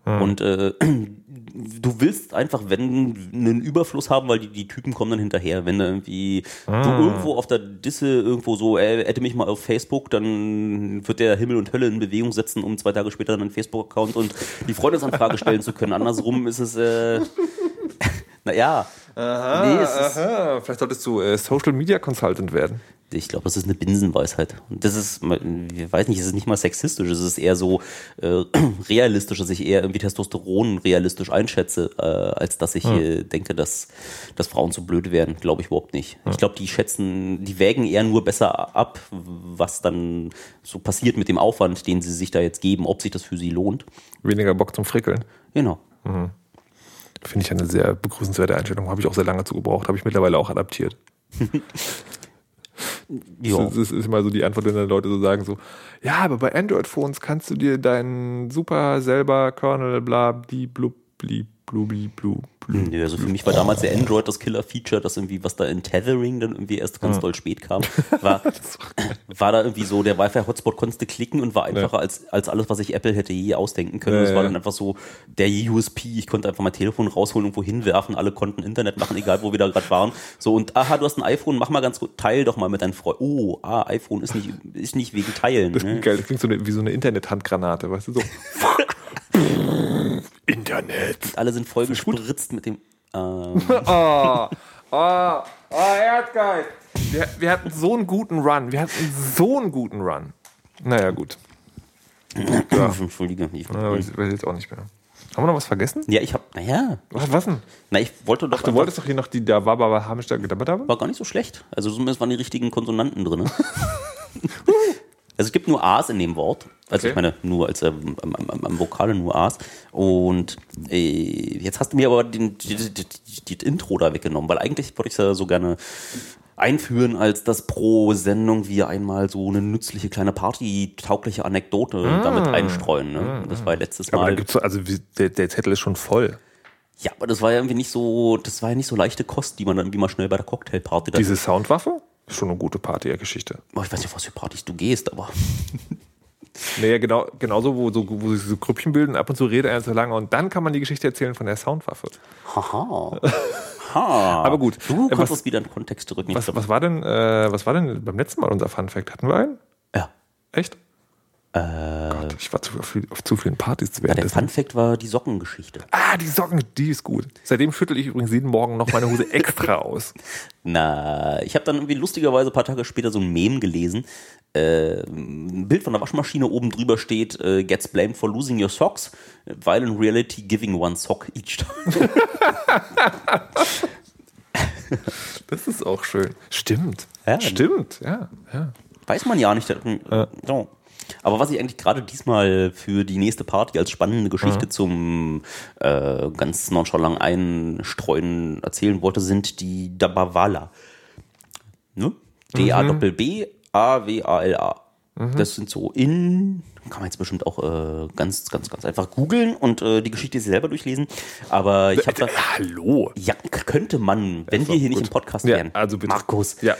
Und äh, du willst einfach, wenn einen Überfluss haben, weil die, die Typen kommen dann hinterher. Wenn irgendwie du irgendwo auf der Disse irgendwo so, äh, hätte mich mal auf Facebook, dann wird der Himmel und Hölle in Bewegung setzen, um zwei Tage später einen Facebook-Account und die Freundesanfrage stellen zu können. Andersrum ist es, äh, naja, nee, es ist,
Aha, vielleicht solltest du äh, Social Media Consultant werden.
Ich glaube, das ist eine Binsenweisheit. Und das ist, ich weiß nicht, es ist nicht mal sexistisch, es ist eher so äh, realistisch, dass ich eher irgendwie Testosteron realistisch einschätze, äh, als dass ich äh, denke, dass, dass Frauen so blöd wären. Glaube ich überhaupt nicht. Ich glaube, die schätzen, die wägen eher nur besser ab, was dann so passiert mit dem Aufwand, den sie sich da jetzt geben, ob sich das für sie lohnt.
Weniger Bock zum Frickeln.
Genau.
Finde ich eine sehr begrüßenswerte Einstellung. Habe ich auch sehr lange zu gebraucht. Habe ich mittlerweile auch adaptiert.
Ja.
Das ist, immer so die Antwort, wenn dann Leute so sagen so, ja, aber bei Android-Phones kannst du dir deinen super selber Kernel bla bli blub bli blubli blu blu.
Nö, also für mich war damals der Android das Killer-Feature, das irgendwie, was da in Tethering dann irgendwie erst ganz doll spät kam, war, war da irgendwie so, der Wi-Fi-Hotspot konntest du klicken und war einfacher als, als alles, was sich Apple hätte je ausdenken können.
Ja,
das war
ja.
dann einfach so der USP, ich konnte einfach mein Telefon rausholen, irgendwo hinwerfen, alle konnten Internet machen, egal wo wir da gerade waren. So, und aha, du hast ein iPhone, mach mal ganz gut, teil doch mal mit deinen Freunden. Oh, ah, iPhone ist nicht, ist nicht wegen Teilen.
Das
Ne?
klingt geil. Das klingt so eine, wie so eine Internet-Handgranate, weißt du so. Internet.
Alle sind voll gespritzt mit dem, ähm,
Oh, oh, oh, Erdgeist. Wir, wir hatten so einen guten Run. Wir hatten so einen guten Run. Naja, gut. Ja.
Entschuldige. Ich,
Ja, weiß, weiß jetzt auch nicht mehr. Haben wir noch was vergessen?
ja, ich hab, naja,
Was, was denn?
na, ich wollte doch
Ach, du wolltest doch hier noch die da war, aber Hamster gedammert haben?
War gar nicht so schlecht. Also zumindest waren die richtigen Konsonanten drin. also es gibt nur A's in dem Wort. Also
Okay.
ich meine, nur als ähm, am, am, am Vokale nur A's. Und äh, jetzt hast du mir aber den, die, die, die, die Intro da weggenommen, weil eigentlich wollte ich es ja so gerne einführen, als dass pro Sendung wir einmal so eine nützliche kleine Party-taugliche Anekdote damit einstreuen. Ne? Das war ja letztes
Aber
Mal.
da gibt's so, also der, der Zettel ist schon voll.
Ja, aber das war ja irgendwie nicht so, das war ja nicht so leichte Kost, die man dann irgendwie mal schnell bei der Cocktailparty da
Diese Soundwaffe schon eine gute Party-Geschichte.
Oh, ich weiß nicht, auf was für Partys du gehst, aber
Naja, genau, genauso, wo, so, wo sich so Grüppchen bilden, ab und zu redet einer so lange und dann kann man die Geschichte erzählen von der Soundwaffe.
haha. Ha.
Aber gut.
Du
Äh,
kannst
was-
das wieder in Kontext zurück.
Was, was, war denn, äh, was war denn beim letzten Mal unser Fun Fact? Hatten wir einen?
Ja.
Echt? Ich war zu, auf, auf zu vielen Partys
Ja, der
währenddessen.
Fun Fact war die Sockengeschichte.
Ah, die Socken, die ist gut. Seitdem schüttel ich übrigens jeden Morgen noch meine Hose extra aus.
Na, ich habe dann irgendwie lustigerweise ein paar Tage später so ein Meme gelesen. Äh, ein Bild von der Waschmaschine oben drüber steht, äh, gets blamed for losing your socks, while in reality giving one sock each time.
Das ist auch schön. Stimmt.
Ja.
Stimmt, ja. ja.
Weiß man ja nicht. So. Aber was ich eigentlich gerade diesmal für die nächste Party als spannende Geschichte zum äh, ganz nonchalant einstreuen erzählen wollte, sind die Dabavala. Ne? D-A-B-B-A-W-A-L-A. Das sind so in, kann man jetzt bestimmt auch äh, ganz, ganz, ganz einfach googeln und äh, die Geschichte selber durchlesen. Aber ich habe
Äh, Hallo.
ja, könnte man, wenn wir hier nicht im Podcast
Ja,
wären.
also bitte.
Markus,
Ja.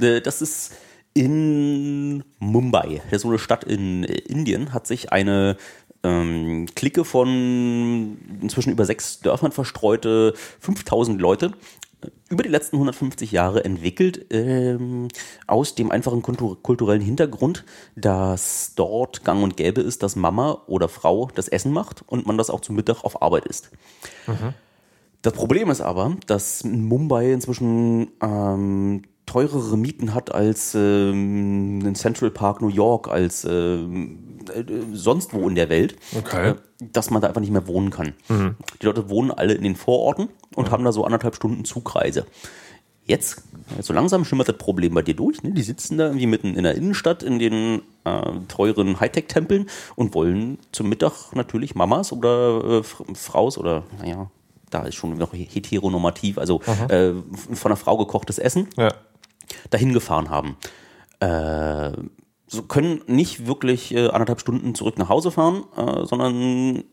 äh, das ist in Mumbai, das ist so eine Stadt in Indien, hat sich eine ähm, Clique von inzwischen über sechs Dörfern verstreute 5000 Leute äh, über die letzten 150 Jahre entwickelt, ähm, aus dem einfachen kultu- kulturellen Hintergrund, dass dort gang und gäbe ist, dass Mama oder Frau das Essen macht und man das auch zum Mittag auf Arbeit isst. Das Problem ist aber, dass Mumbai inzwischen ähm, teurere Mieten hat als ähm, in Central Park New York, als ähm, äh, sonst wo in der Welt,
Okay.
äh, dass man da einfach nicht mehr wohnen kann. Die Leute wohnen alle in den Vororten und haben da so anderthalb Stunden Zugreise. Jetzt, so langsam schimmert das Problem bei dir durch. Ne? Die sitzen da irgendwie mitten in der Innenstadt in den äh, teuren Hightech-Tempeln und wollen zum Mittag natürlich Mamas oder äh, Fraus oder, naja, da ist schon noch heteronormativ, also äh, von einer Frau gekochtes Essen
Ja.
Dahin gefahren haben. Äh, so können nicht wirklich äh, anderthalb Stunden zurück nach Hause fahren, äh, sondern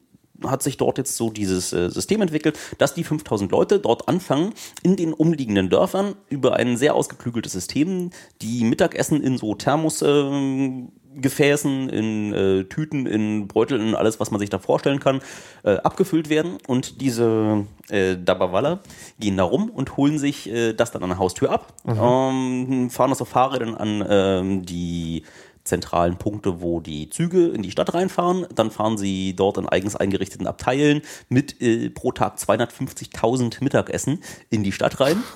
hat sich dort jetzt so dieses äh, System entwickelt, dass die 5000 Leute dort anfangen, in den umliegenden Dörfern über ein sehr ausgeklügeltes System, die Mittagessen in so Thermos äh, Gefäßen, in äh, Tüten, in Beuteln, in alles, was man sich da vorstellen kann, äh, abgefüllt werden. Und diese äh, Dabawalla gehen da rum und holen sich äh, das dann an der Haustür ab, ähm, fahren das auf Fahrrädern an ähm, die zentralen Punkte, wo die Züge in die Stadt reinfahren. Dann fahren sie dort in eigens eingerichteten Abteilen mit äh, pro Tag 250.000 Mittagessen in die Stadt rein.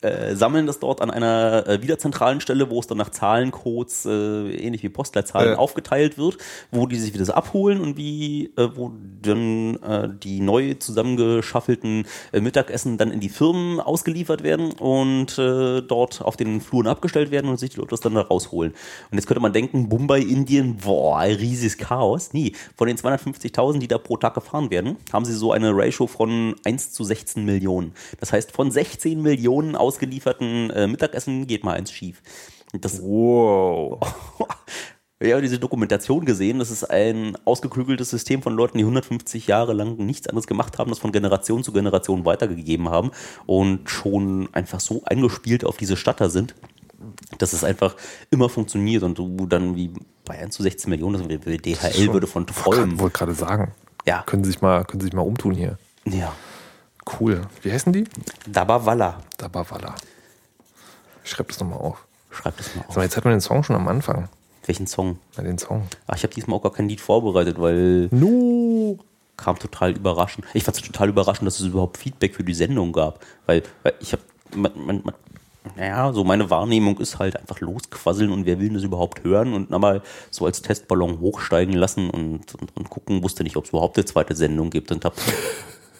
Äh, sammeln das dort an einer äh, wieder zentralen Stelle, wo es dann nach Zahlencodes, äh, ähnlich wie Postleitzahlen,
Ja.
aufgeteilt wird, wo die sich wieder so abholen und wie, äh, wo dann äh, die neu zusammengeschaffelten Mittagessen dann in die Firmen ausgeliefert werden und dort auf den Fluren abgestellt werden und sich die Leute das dann da rausholen. Und jetzt könnte man denken, Mumbai, Indien, boah, ein riesiges Chaos. Nie. Von den 250.000, die da pro Tag gefahren werden, haben sie so eine Ratio von 1 zu 16 Millionen. Das heißt, von 16 Millionen ausgelieferten äh, Mittagessen geht mal eins schief. Das
Wow.
ja, diese Dokumentation gesehen. Das ist ein ausgeklügeltes System von Leuten, die 150 Jahre lang nichts anderes gemacht haben, das von Generation zu Generation weitergegeben haben und schon einfach so eingespielt auf diese Stadt da sind, dass es einfach immer funktioniert und du dann wie 1 zu 16 Millionen, also DHL würde von
Ich
träumen.
wollte gerade sagen.
Ja.
Können Sie sich mal, können Sie sich mal umtun hier.
Ja.
Cool. Wie heißen die?
Dabawalla.
Dabawala. Ich schreibe das nochmal auf.
Schreib das mal
Sag
auf.
mal, jetzt hat man den Song schon am Anfang.
Welchen Song?
Na, den Song.
Ach, ich habe diesmal auch gar kein Lied vorbereitet, weil
No.
kam total überraschend. Ich fand es total überraschend, dass es überhaupt Feedback für die Sendung gab, weil, weil ich habe, man, man, man, naja, so meine Wahrnehmung ist halt einfach losquasseln und wer will das überhaupt hören und dann mal so als Testballon hochsteigen lassen und, und, und gucken, wusste nicht, ob es überhaupt eine zweite Sendung gibt und hab,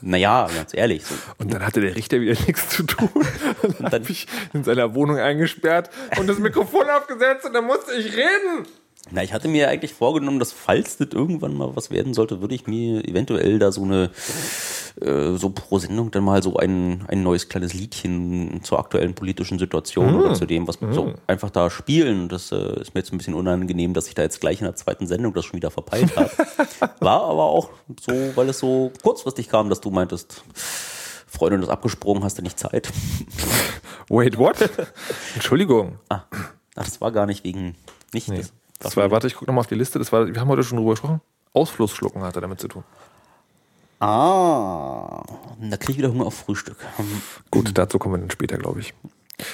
naja, ganz ehrlich, so,
Und dann hatte der Richter wieder nichts zu tun. Und dann
dann-
habe ich in seiner Wohnung eingesperrt und das Mikrofon aufgesetzt und dann musste ich reden.
Na, ich hatte mir eigentlich vorgenommen, dass falls das irgendwann mal was werden sollte, würde ich mir eventuell da so eine, äh, so pro Sendung dann mal so ein, ein neues kleines Liedchen zur aktuellen politischen Situation oder zu dem, was so einfach da spielen. Das äh, ist mir jetzt ein bisschen unangenehm, dass ich da jetzt gleich in der zweiten Sendung das schon wieder verpeilt habe. War aber auch so, weil es so kurzfristig kam, dass du meintest, Freundin ist abgesprungen, hast du nicht Zeit.
Wait, what? Entschuldigung.
Ah, ach, das war gar nicht wegen, nicht das.
Das war, warte, ich gucke nochmal auf die Liste. Das war, wir haben heute schon drüber gesprochen. Ausflussschlucken hatte damit zu tun.
Ah, da krieg ich wieder Hunger auf Frühstück.
Gut, dazu kommen wir dann später, glaube ich.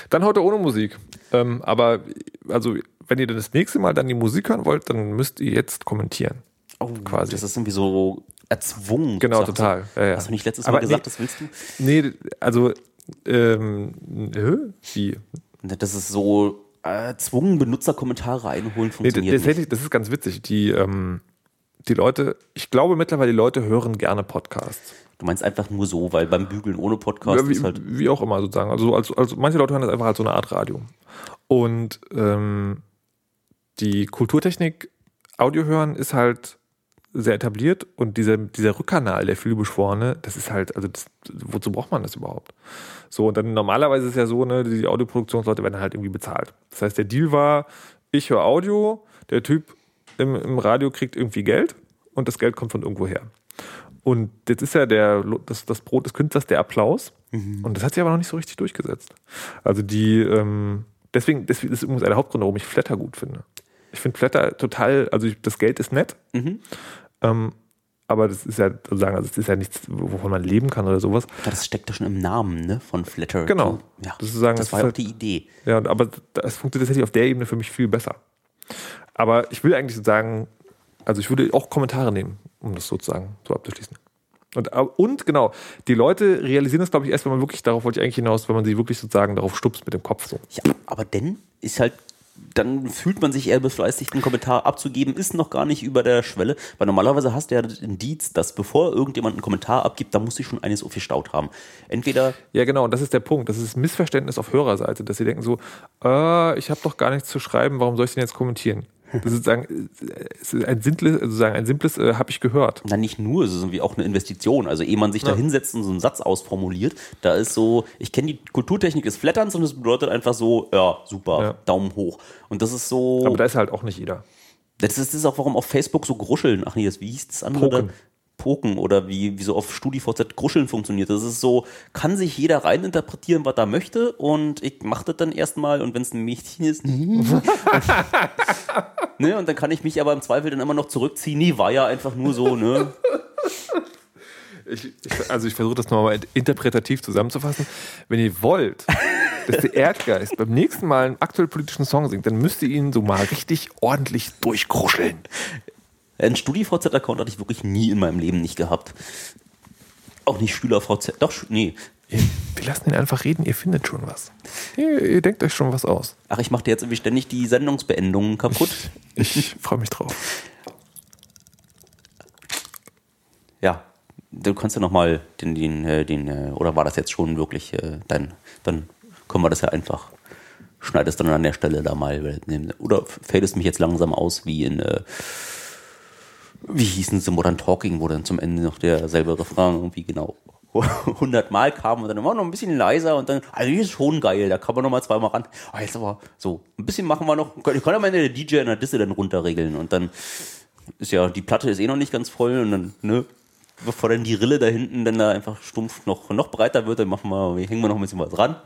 Dann heute ohne Musik. Ähm, aber also wenn ihr dann das nächste Mal dann die Musik hören wollt, dann müsst ihr jetzt kommentieren.
Oh,
quasi.
Das ist irgendwie so erzwungen.
Genau, total. Ja, ja.
Hast du nicht letztes
Aber
Mal gesagt,
nee.
das willst du?
Nee, also, ähm, wie?
Das ist so erzwungen Benutzerkommentare einholen
Nee,
funktioniert nicht.
tatsächlich, das ist ganz witzig. Die, ähm, die Leute, ich glaube mittlerweile, die Leute hören gerne Podcasts.
Du meinst einfach nur so, weil beim Bügeln ohne Podcast
Ja, wie,
ist halt.
wie auch immer sozusagen. Also, also, also manche Leute hören das einfach als so eine Art Radio. Und ähm, die Kulturtechnik Audio hören ist halt sehr etabliert und dieser, dieser Rückkanal, der vielbeschworene, das ist halt, also das, wozu braucht man das überhaupt? So, und dann normalerweise ist es ja so, ne, die Audioproduktionsleute werden halt irgendwie bezahlt. Das heißt, der Deal war, ich höre Audio, der Typ im, im Radio kriegt irgendwie Geld und das Geld kommt von irgendwo her. Und jetzt ist ja der, das, das Brot des Künstlers der Applaus. Und das hat sich aber noch nicht so richtig durchgesetzt. Also die, ähm, deswegen, deswegen ist übrigens einer der Hauptgründe, warum ich Flatter gut finde. Ich finde Flatter total, also das Geld ist nett, ähm, aber das ist ja sozusagen, also es ist ja nichts, wovon man leben kann oder sowas.
Das steckt ja schon im Namen, ne? Von Flatter.
Genau.
Ja.
Das sozusagen,
das
das
war ja auch
halt-
die Idee.
Ja, aber das funktioniert tatsächlich auf der Ebene für mich viel besser. Aber ich will eigentlich sozusagen, also ich würde auch Kommentare nehmen, um das sozusagen so abzuschließen. Und, und genau, die Leute realisieren das, glaube ich, erst, wenn man wirklich, darauf wollte ich eigentlich hinaus, wenn man sie wirklich sozusagen darauf stupst mit dem Kopf so.
Ja, aber denn ist halt, dann fühlt man sich eher befleißigt, einen Kommentar abzugeben, ist noch gar nicht über der Schwelle, weil normalerweise hast du ja das Indiz, dass bevor irgendjemand einen Kommentar abgibt, da muss sich schon eines aufgestaut haben. Entweder,
Ja, genau, und das ist der Punkt. Das ist Missverständnis auf Hörerseite, dass sie denken so, äh, ich habe doch gar nichts zu schreiben, warum soll ich denn jetzt kommentieren? Das ist sozusagen, äh, es ein simples, sozusagen ein simples, äh, habe ich gehört.
na nicht nur, es ist irgendwie auch eine Investition. Also ehe man sich da hinsetzt und so einen Satz ausformuliert, da ist so, ich kenne die Kulturtechnik des Flatterns und das bedeutet einfach so, ja, super,
Ja.
Daumen hoch. Und das ist so.
Aber da ist halt auch nicht jeder.
Das ist, das ist auch, warum auf Facebook so Gruscheln, ach nee, das, wie hieß das andere?
Poken.
Poken oder wie, wie so auf StudiVZ Gruscheln funktioniert. Das ist so, kann sich jeder reininterpretieren, was er möchte und ich mache das dann erstmal und wenn es ein Mädchen ist, ne, und dann kann ich mich aber im Zweifel dann immer noch zurückziehen. Nee, war ja einfach nur so, ne?
Ich, ich, also ich versuche das nochmal interpretativ zusammenzufassen. Wenn ihr wollt, dass der Erdgeist beim nächsten Mal einen aktuell politischen Song singt, dann müsst ihr ihn so mal richtig ordentlich durchkruscheln.
Ein StudiVZ-Account hatte ich wirklich nie in meinem Leben nicht gehabt. Auch nicht SchülerVZ, doch, nee.
Wir lassen ihn einfach reden, ihr findet schon was. Ihr, ihr denkt euch schon was aus.
Ach, ich mache dir jetzt irgendwie ständig die Sendungsbeendungen kaputt.
Ich freue mich drauf.
Ja, du kannst ja nochmal den, den, äh, den, äh, oder war das jetzt schon wirklich äh, dein, dann können wir das ja einfach, schneidest dann an der Stelle da mal, oder fadest mich jetzt langsam aus wie in, äh, wie hießen sie, Modern Talking, wo dann zum Ende noch derselbe Refrain irgendwie genau 100 Mal kam und dann immer noch ein bisschen leiser und dann, also ist schon geil, da kann man noch mal zweimal ran. Ah, jetzt aber so, ein bisschen machen wir noch, ich kann ja mal der DJ in der Disse dann runterregeln und dann ist ja, die Platte ist eh noch nicht ganz voll und dann, ne, bevor dann die Rille da hinten dann da einfach stumpf noch, noch breiter wird, dann machen wir, hängen wir noch ein bisschen was dran.